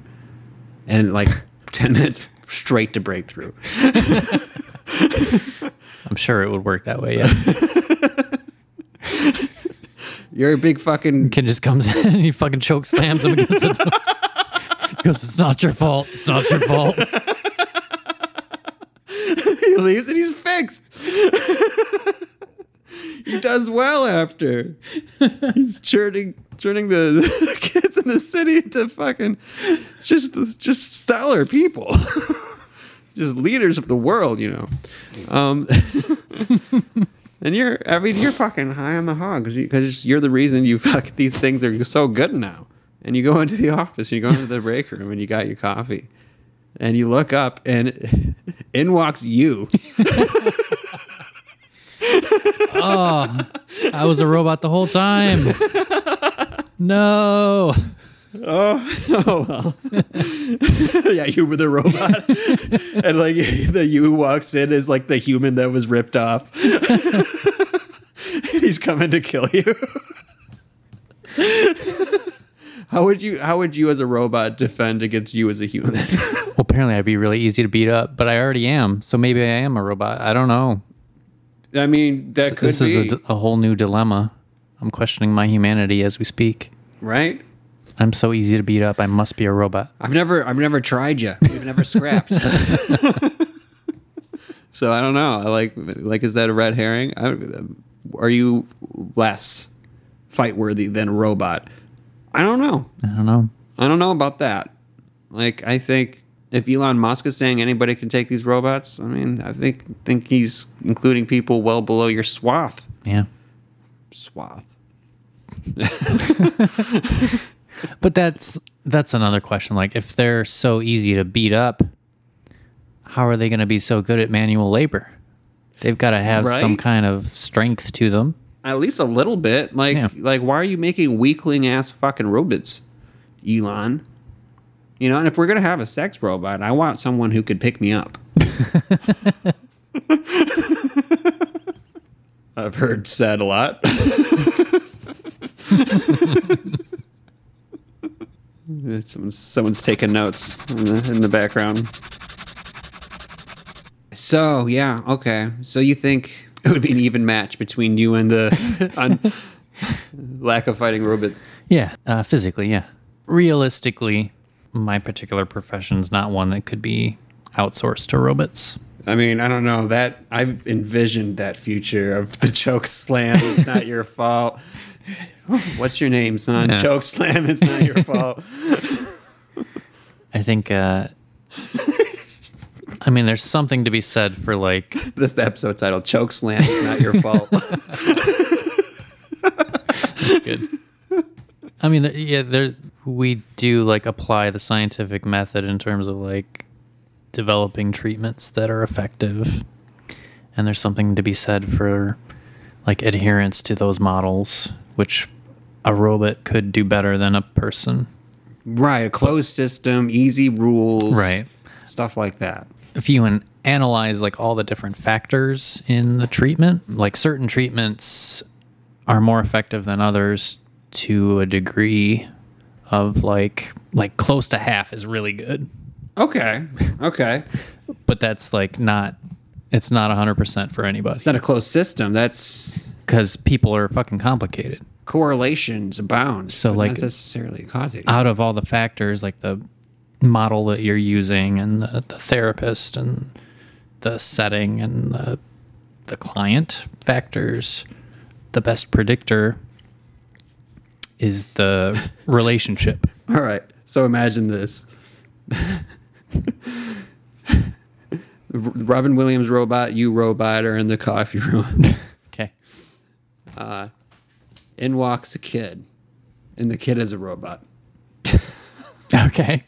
And like 10 minutes straight to breakthrough. I'm sure it would work that way. Yeah, You're a big fucking kid just comes in and he fucking choke slams him against the door. Because it's not your fault. It's not your fault. he leaves and he's fixed. he does well after. He's turning turning the kids in the city into fucking just just stellar people. Just leaders of the world, you know. Um And you're, I mean, you're fucking high on the hog because you're the reason you fuck these things are so good now. And you go into the office, you go into the break room, and you got your coffee, and you look up, and in walks you. Oh, I was a robot the whole time. No. Oh, oh well. yeah, you were the robot, and like the you walks in as like the human that was ripped off. he's coming to kill you. how would you? How would you, as a robot, defend against you as a human? Well, apparently I'd be really easy to beat up, but I already am. So maybe I am a robot. I don't know. I mean, that could this be is a whole new dilemma. I'm questioning my humanity as we speak. right. I'm so easy to beat up. I must be a robot. I've never, I've never tried you. We've never scrapped. so I don't know. I like, like, is that a red herring? I, are you less fight worthy than a robot? I don't know. I don't know. I don't know about that. Like, I think if Elon Musk is saying anybody can take these robots, I mean, I think think he's including people well below your swath. Yeah. Swath. But that's that's another question. Like if they're so easy to beat up, how are they going to be so good at manual labor? They've got to have some kind of strength to them. At least a little bit. Like, Yeah. like, why are you making weakling ass fucking robots, Elon? You know, and if we're gonna have a sex robot, I want someone who could pick me up. I've heard said a lot. someone's, someone's taking notes in the, in the background. So yeah, okay. So you think it would be an even match between you and the un, lack of fighting robot? Yeah, uh, physically, yeah. Realistically, my particular profession's not one that could be outsourced to robots. I mean, I don't know that I've envisioned that future of the choke slam. It's not your fault. What's your name, son? Yeah. Choke slam. It's not your fault. I think. Uh, I mean, there's something to be said for like This episode title. Choke slam. It's not your fault. That's good. I mean, yeah, there we do like apply the scientific method in terms of like developing treatments that are effective, and there's something to be said for like adherence to those models, which a robot could do better than a person. Right, a closed system, easy rules, Right. Stuff like that. if you an- analyze like all the different factors in the treatment, like certain treatments are more effective than others to a degree of like like close to half is really good, Okay, okay. but that's like not it's not 100% for anybody It's not a closed system. That's cuz people are fucking complicated. correlations abound. So, but like- not necessarily causing. Out of all the factors like the model that you're using and the, the therapist and the setting and the the client factors, the best predictor is the relationship. All right. So imagine this. Robin Williams robot, you robot are in the coffee room. Okay. In walks a kid, and the kid is a robot. Okay.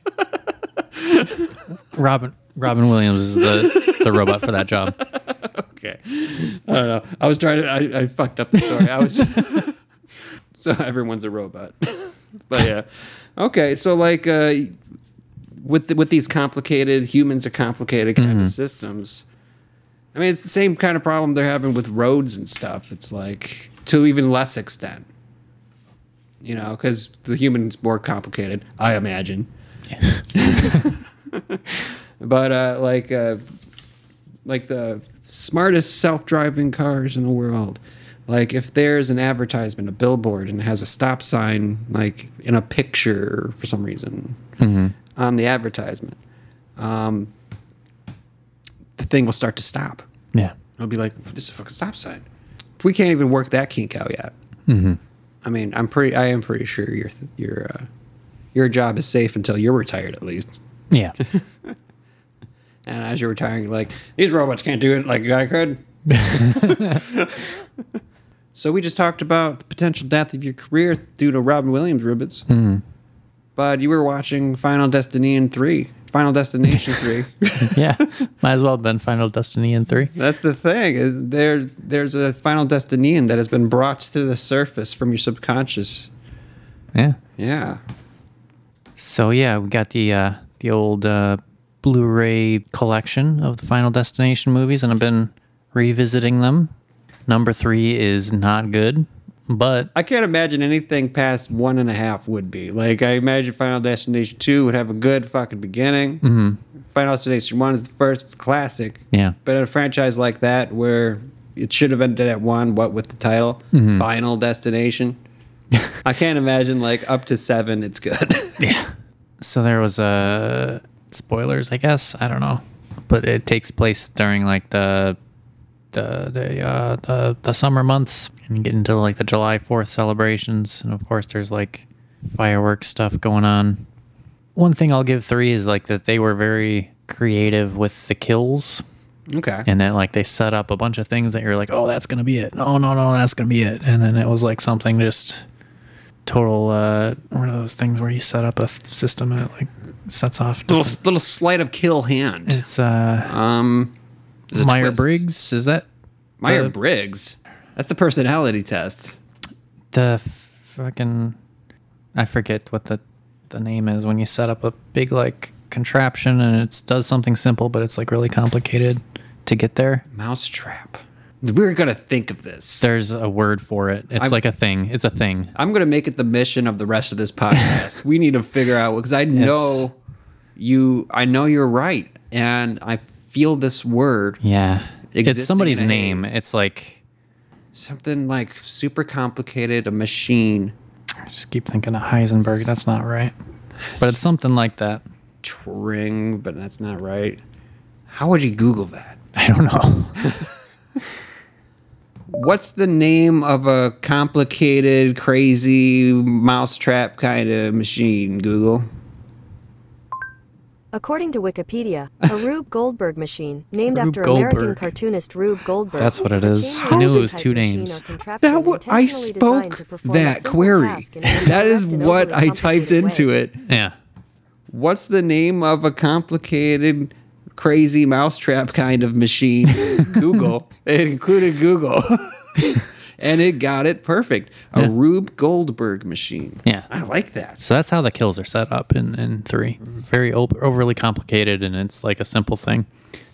Robin Robin Williams is the the robot for that job. Okay. I don't know. I was trying to. I, I fucked up the story. I was. so everyone's a robot. but yeah. Okay. So like, uh, with the, with these complicated humans are complicated kind of systems. I mean, it's the same kind of problem they're having with roads and stuff. It's like to even less extent. You know, because the human's more complicated, I imagine. but uh, like, uh, like the smartest self-driving cars in the world. Like if there's an advertisement, a billboard, and it has a stop sign, like in a picture for some reason on the advertisement, um, the thing will start to stop. Yeah. It'll be like, this is a fucking stop sign. We can't even work that kink out yet. I mean, I'm pretty. I am pretty sure your your uh, your job is safe until you're retired, at least. Yeah. And as you're retiring, you're like, these robots can't do it like I could. so we just talked about the potential death of your career due to Robin Williams ribbons. But you were watching Final Destination 3. Final Destination 3. yeah. Might as well have been Final Destin-Ian 3. That's the thing. Is there there's a Final Destination that has been brought to the surface from your subconscious. Yeah. Yeah. So yeah, we got the uh, the old uh, Blu-ray collection of the Final Destination movies, and I've been revisiting them. Number three is not good, but I can't imagine anything past one and a half would be. Like, I imagine Final Destination 2 would have a good fucking beginning. Mm-hmm. Final Destination 1 is the first, classic. yeah, But in a franchise like that, where it should have ended at one, what with the title? Final Destination. I can't imagine, like, up to seven, it's good. yeah. So there was a spoilers, I guess. I don't know, but it takes place during like the the the uh, the, the summer months, and get into like the July Fourth celebrations, and of course there's like fireworks stuff going on. One thing I'll give three is like that they were very creative with the kills, okay. and that like they set up a bunch of things that you're like, oh, that's gonna be it. Oh no, no, that's gonna be it, and then it was like something just total. uh One of those things where you set up a system and it like sets off. Little, different- little sleight of kill hand. It's uh Um, Meyer. Briggs. Is that Meyer the- Briggs. That's the personality test. the fucking? I forget what the the name is when you set up a big like contraption and it does something simple, but it's like really complicated to get there. Mousetrap. We're going to think of this. There's a word for it. It's I'm- like a thing. It's a thing. I'm gonna make it the mission of the rest of this podcast. we need to figure out because I know you. I know you're right, and I feel this word Yeah. It's somebody's name. It's like something like super complicated. A machine I just keep thinking of Heisenberg. That's not right. But it's something like that. Turing, but that's not right. How would you Google that? I don't know. What's the name of a complicated, crazy mousetrap kind of machine? Google. According to Wikipedia, a Rube Goldberg machine, named Rube after American cartoonist Rube Goldberg. That's what it a is. chain I knew it was two names. That wa- I spoke to perform a that query. task in an That is what I typed complicated into it. Yeah. What's the name of a complicated, crazy mousetrap kind of machine? Google. It included Google. and it got it perfect. A Yeah. Rube Goldberg machine. Yeah. I like that. So that's how the kills are set up in, in three. Very o- overly complicated, and it's like a simple thing.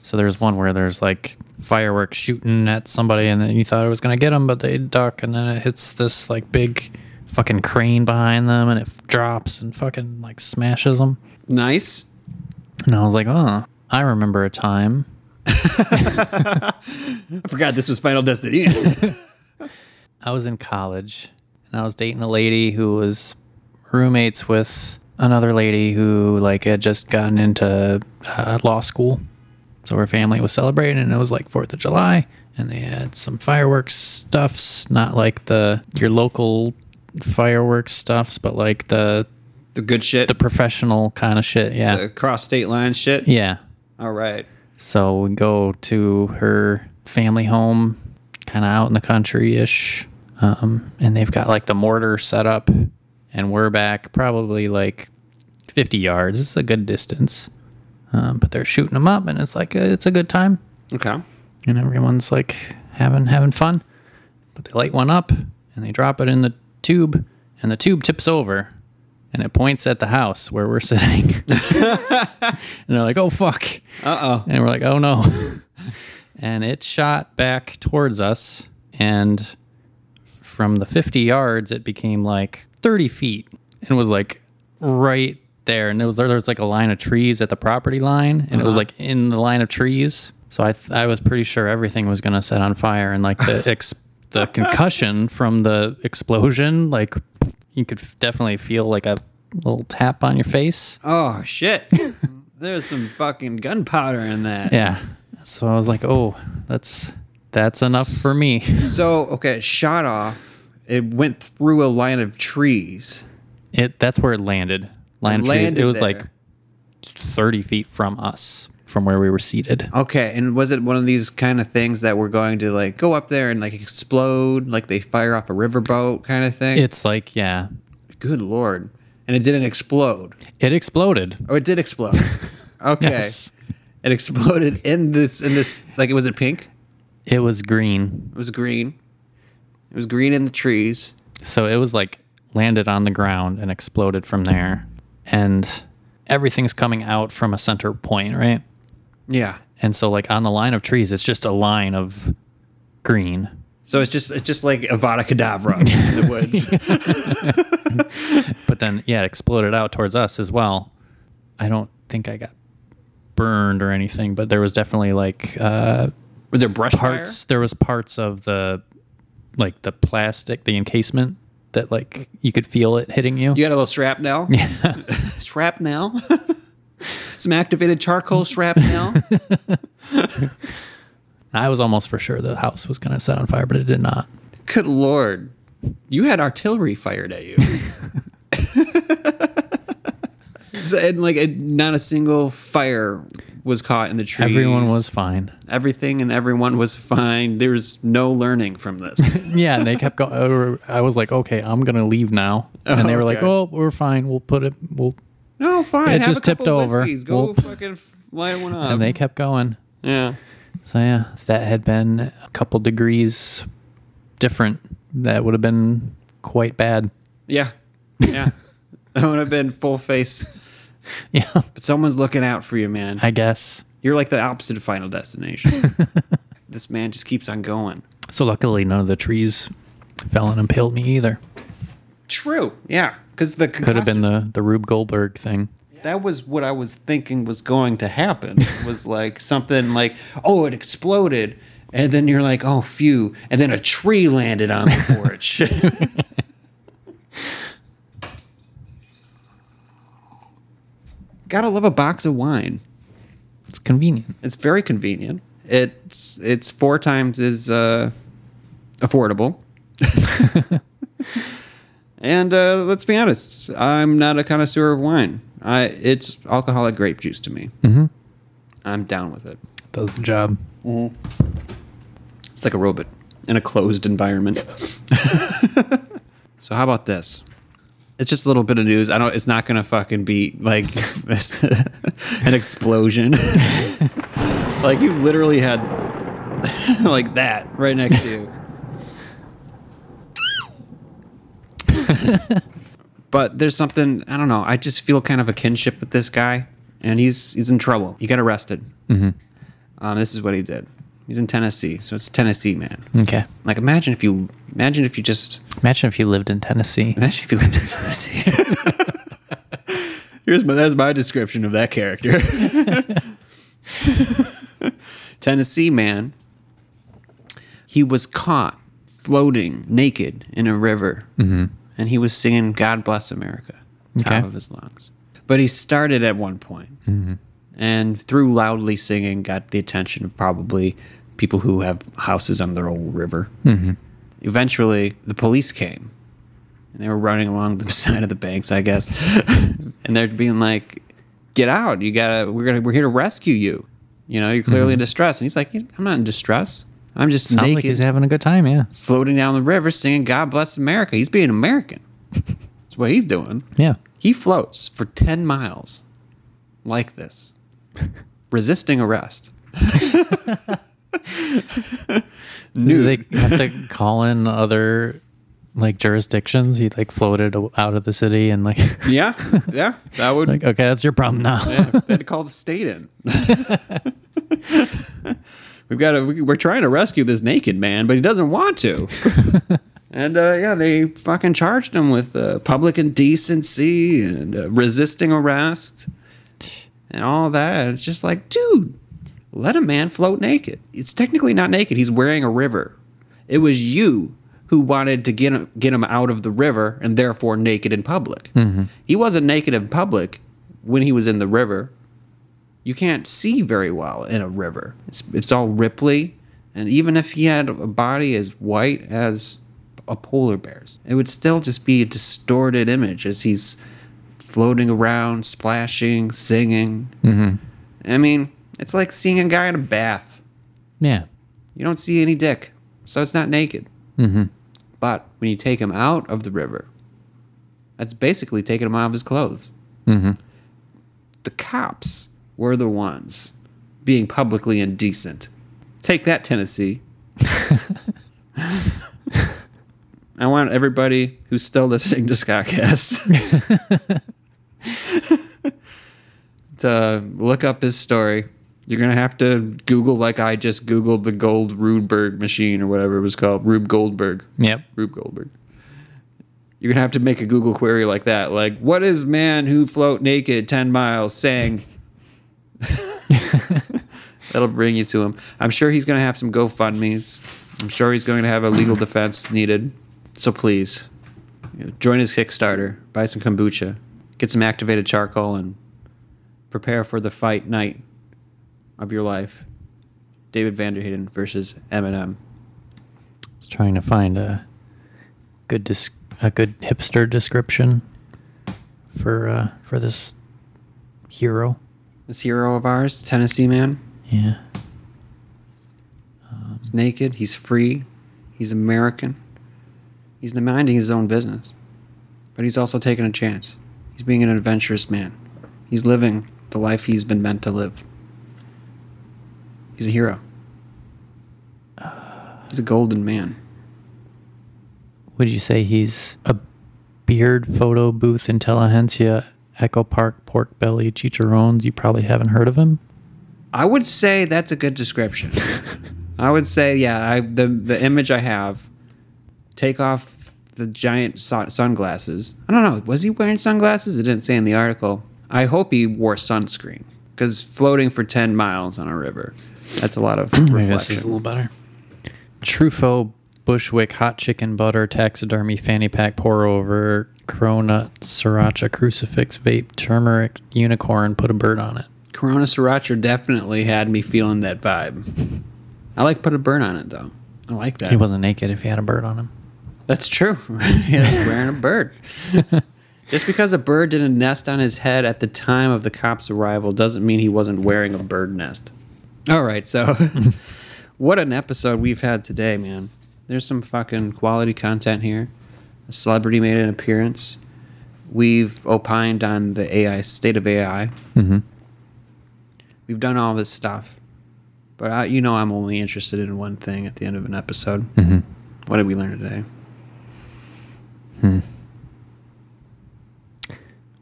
So there's one where there's like fireworks shooting at somebody, and then you thought it was gonna get them, but they duck, and then it hits this like big fucking crane behind them, and it f- drops and fucking like smashes them. Nice. And I was like, oh, I remember a time. I forgot this was Final Destination. I was in college, and I was dating a lady who was roommates with another lady who like had just gotten into uh, law school. So her family was celebrating, and it was like Fourth of July, and they had some fireworks stuffs, not like the your local fireworks stuffs, but like the the good shit. the professional kind of shit. Yeah, the cross state line shit. yeah. All right. So we go to her family home, kind of out in the country ish. Um, and they've got like the mortar set up, and we're back probably like 50 yards. It's a good distance. Um, but they're shooting them up, and it's like a, it's a good time, Okay. and everyone's like having having fun. But they light one up, and they drop it in the tube, and the tube tips over, and it points at the house where we're sitting. and they're like, "Oh fuck!" Uh oh. And we're like, oh no. and it shot back towards us. And from the 50 yards, it became like 30 feet and was like right there. And there was, there was like a line of trees at the property line. And it was uh-huh. like in the line of trees. So I, th- I was pretty sure everything was going to set on fire. And like the, ex- the concussion from the explosion, like you could f- definitely feel like a little tap on your face. Oh shit. There's some fucking gunpowder in that. Yeah. So I was like, oh, that's that's enough for me. So okay, shot off. It went through a line of trees. It that's where it landed. Line of trees. It was there. like thirty feet from us, from where we were seated. Okay, and was it one of these kind of things that were going to like go up there and like explode, like they fire off a riverboat kind of thing? It's like, yeah, Good lord! And it didn't explode. it exploded. Oh, it did explode. Okay. Yes. It exploded in this in this like was it pink? It was green, It was green. It was green in the trees. so it was like landed on the ground and exploded from there, and everything's coming out from a center point, right? Yeah. And so, like on the line of trees, it's just a line of green. So it's just it's just like Avada Kedavra in the woods. But then, yeah, it exploded out towards us as well. I don't think I got burned or anything, but there was definitely like uh, Was there brush parts. There was parts of the like the plastic, the encasement that like you could feel it hitting you. You got a little shrapnel? Yeah. shrapnel? Some activated charcoal shrapnel? I was almost for sure the house was going to set on fire, but it did not. Good lord. You had artillery fired at you. so, and like it, not a single fire was caught in the trees. Everyone was fine. everything and everyone was fine. There's no learning from this. Yeah, and they kept going. Uh, I was like, okay, I'm gonna leave now, and they oh, were like, oh, we're fine. We'll put it. We'll. no, fine. It have just a tipped over. whiskeys. Go Well- fucking light one up. And they kept going. yeah. So yeah, if that had been a couple degrees different, that would have been quite bad. Yeah. Yeah. that would have been full face. Yeah, But someone's looking out for you, man. I guess. You're like the opposite of Final Destination. this man just keeps on going. So luckily, none of the trees fell and impaled me either. True. Yeah. Because the Could have been the the Rube Goldberg thing. that was what I was thinking was going to happen. was like something like, oh, it exploded, and then you're like, oh, phew, and then a tree landed on the porch. Gotta love a box of wine. It's convenient. It's very convenient. It's it's four times as uh, affordable. and uh, let's be honest, I'm not a connoisseur of wine. I it's alcoholic grape juice to me. Mm-hmm. I'm down with it. Does the job. It's like a robot in a closed environment. so how about this? It's just a little bit of news. I don't. It's not gonna fucking be like an explosion. like you literally had like that right next to you. but there's something I don't know. I just feel kind of a kinship with this guy, and he's he's in trouble. He got arrested. Mm-hmm. Um, this is what he did. He's in Tennessee, so it's Tennessee man. Okay. Like imagine if you imagine if you just Imagine if you lived in Tennessee. imagine if you lived in Tennessee. Here's my that's my description of that character. Tennessee man. He was caught floating naked in a river, mm-hmm. and he was singing "God Bless America" top of his lungs. But he started at one point, mm-hmm. and through loudly singing, got the attention of probably people who have houses on their old river. Mm-hmm. Eventually, the police came, and they were running along the side of the banks, I guess, and they're being like, "Get out! You gotta. We're gonna. We're here to rescue you. You know, you're clearly mm-hmm. in distress." And he's like, "I'm not in distress. I'm just Sounds naked, like he's having a good time, yeah. floating down the river, singing God Bless America." He's being American. That's what he's doing. Yeah. He floats for 10 miles like this, resisting arrest. Do Nude. they have to call in other like jurisdictions? He like floated out of the city and like Yeah, yeah, that would. like okay, that's your problem now. yeah, they had to call the state in. We've got to. We're trying to rescue this naked man, but he doesn't want to. and uh, yeah, they fucking charged him with uh, public indecency and uh, resisting arrest and all that. It's just like, dude, let a man float naked. It's technically not naked. He's wearing a river. It was you who wanted to get him, get him out of the river and therefore naked in public. He wasn't naked in public when he was in the river. You can't see very well in a river. It's it's all ripply, and even if he had a body as white as a polar bear's, it would still just be a distorted image as he's floating around, splashing, singing. Mm-hmm. I mean, it's like seeing a guy in a bath. yeah. You don't see any dick, so it's not naked. Mm-hmm. But when you take him out of the river, that's basically taking him out of his clothes. Mm-hmm. The cops were the ones being publicly indecent. Take that, Tennessee. I want everybody who's still listening to Scottcast to look up his story. You're gonna have to Google like I just Googled the Gold Rudberg machine or whatever it was called, Rube Goldberg. Yep. Rube Goldberg. You're gonna have to make a Google query like that, like "What is man who float naked ten miles saying?" That'll bring you to him. I'm sure he's gonna have some GoFundmes. I'm sure he's going to have a legal defense needed. So please, you know, join his Kickstarter, buy some kombucha, get some activated charcoal, and prepare for the fight night of your life. David Vanderheyden versus Eminem. I was trying to find a good dis- a good hipster description for uh for this hero. This hero of ours, Tennessee man. Yeah. He's naked. He's free. He's American. He's minding his own business. But he's also taking a chance. He's being an adventurous man. He's living the life he's been meant to live. He's a hero. He's a golden man. Would you say he's a beard photo booth intelligentsia Echo Park pork belly chicharrones? You probably haven't heard of him. I would say that's a good description. I would say, yeah, I, the the image I have. Take off the giant sun- sunglasses. I don't know. Was he wearing sunglasses? It didn't say in the article. I hope he wore sunscreen because floating for ten miles on a river, that's a lot of Maybe this is a little better. Truffaut Bushwick hot chicken butter taxidermy fanny pack pour over Corona sriracha crucifix vape turmeric unicorn put a bird on it. Corona Sriracha definitely had me feeling that vibe. I like put a bird on it though. I like that. He wasn't naked if he had a bird on him. That's true. he was wearing a bird. Just because a bird didn't nest on his head at the time of the cop's arrival doesn't mean he wasn't wearing a bird nest. All right, so what an episode we've had today, man. There's some fucking quality content here. A celebrity made an appearance. We've opined on the AI state of AI. Mm-hmm. We've done all this stuff, but I, you know I'm only interested in one thing at the end of an episode. Mm-hmm. What did we learn today?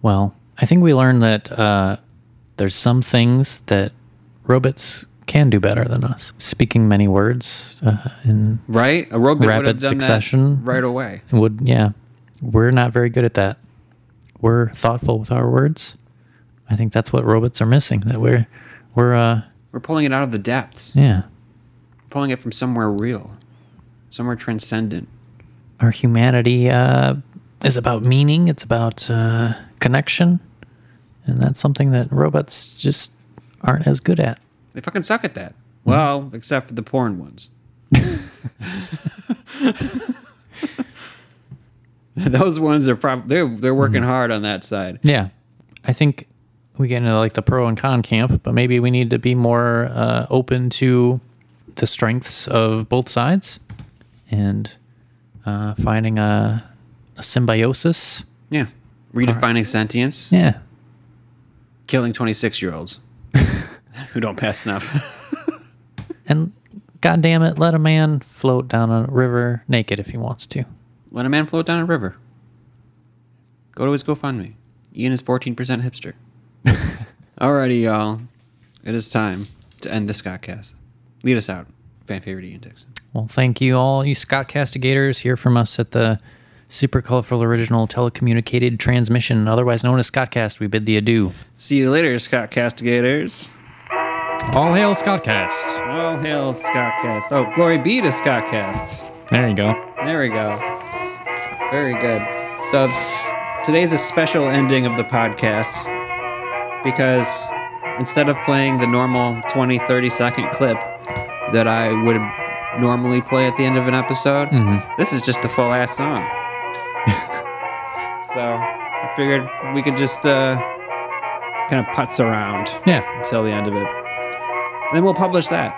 Well, I think we learned that uh, there's some things that robots can do better than us. Speaking many words uh, in Right? A robot would Rapid have done succession. right away. would yeah, we're not very good at that. We're thoughtful with our words. I think that's what robots are missing. That we're we're uh We're pulling it out of the depths, yeah. pulling it from somewhere real, somewhere transcendent. Our humanity uh, is about meaning. It's about uh, connection, and that's something that robots just aren't as good at. They fucking suck at that. Well, except for the porn ones. Those ones are probably they're they're working hard on that side. Yeah, I think we get into like the pro and con camp, but maybe we need to be more uh, open to the strengths of both sides and uh, finding a, a symbiosis. Yeah, redefining sentience, Yeah, killing twenty six year olds who don't pass snuff. and God damn it, let a man float down a river naked if he wants to. Let a man float down a river. Go to his GoFundMe. Ian is fourteen percent hipster. Alrighty, y'all. It is time to end the Scottcast. Lead us out, fan favorite Ian Dixon. Well, thank you all, you Scott Castigators, here from us at the Super Colorful Original Telecommunicated Transmission, otherwise known as Scottcast. We bid thee adieu. See you later, Scott Castigators. All hail Scottcast. All hail Scottcast. Oh, glory be to Scottcasts. There you go. There we go. Very good. So today's a special ending of the podcast because instead of playing the normal 20, 30 second clip that I would normally play at the end of an episode, this is just the full ass song. so I figured we could just uh, kind of putz around Yeah, until the end of it. Then we'll publish that.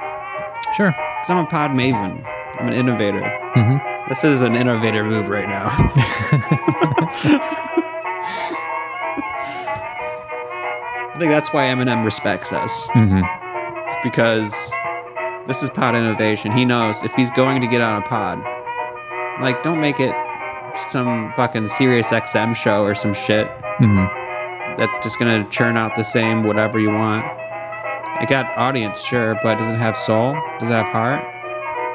sure. Because I'm a pod maven. I'm an innovator. Mm-hmm. This is an innovator move right now. I think that's why Eminem respects us. Mm-hmm. Because this is pod innovation. He knows if he's going to get on a pod, like, don't make it some fucking Sirius XM show or some shit. Mm-hmm. That's just gonna churn out the same whatever you want. It got audience, sure, but does it have soul? Does it have heart?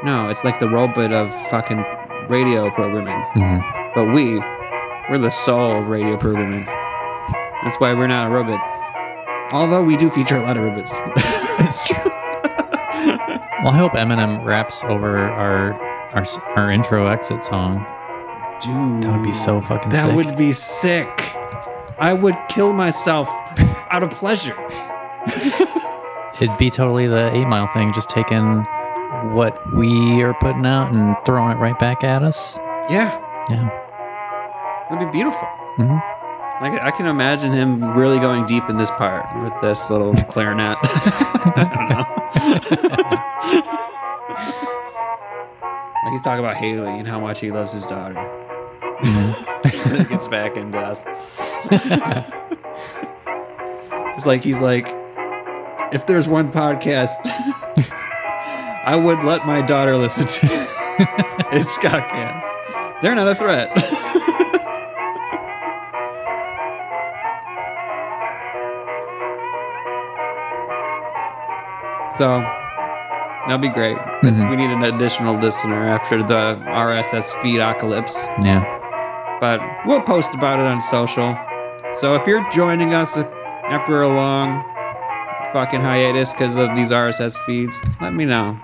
No, it's like the robot of fucking radio programming. Mm-hmm. But we, we're the soul of radio programming. That's why we're not a robot. Although we do feature a lot of robots. It's true. well, I hope Eminem raps over our our our intro exit song. Dude, That would be so fucking that sick. would be sick. I would kill myself out of pleasure. It'd be totally the Eight Mile thing, just taking what we are putting out and throwing it right back at us. Yeah, Yeah. it'd be beautiful. Mm-hmm. Like I can imagine him really going deep in this part with this little clarinet. I don't know. like he's talking about Hailie and how much he loves his daughter. Mm-hmm. it gets back into us. it's like he's like, if there's one podcast I would let my daughter listen to, it's Scottcast. They're not a threat. So that'll be great. 'cause mm-hmm. We need an additional listener after the RSS feed apocalypse. Yeah. But we'll post about it on social. So if you're joining us after a long fucking hiatus because of these RSS feeds, let me know.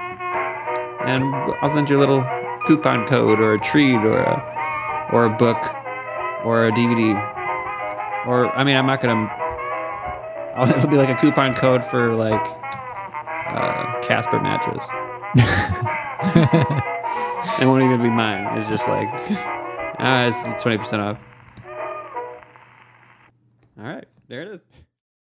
And I'll send you a little coupon code or a treat or a, or a book or a DVD. Or, I mean, I'm not going to. It'll be like a coupon code for like uh, Casper mattress. it won't even be mine. It's just like, ah, it's twenty percent off. All right, there it is.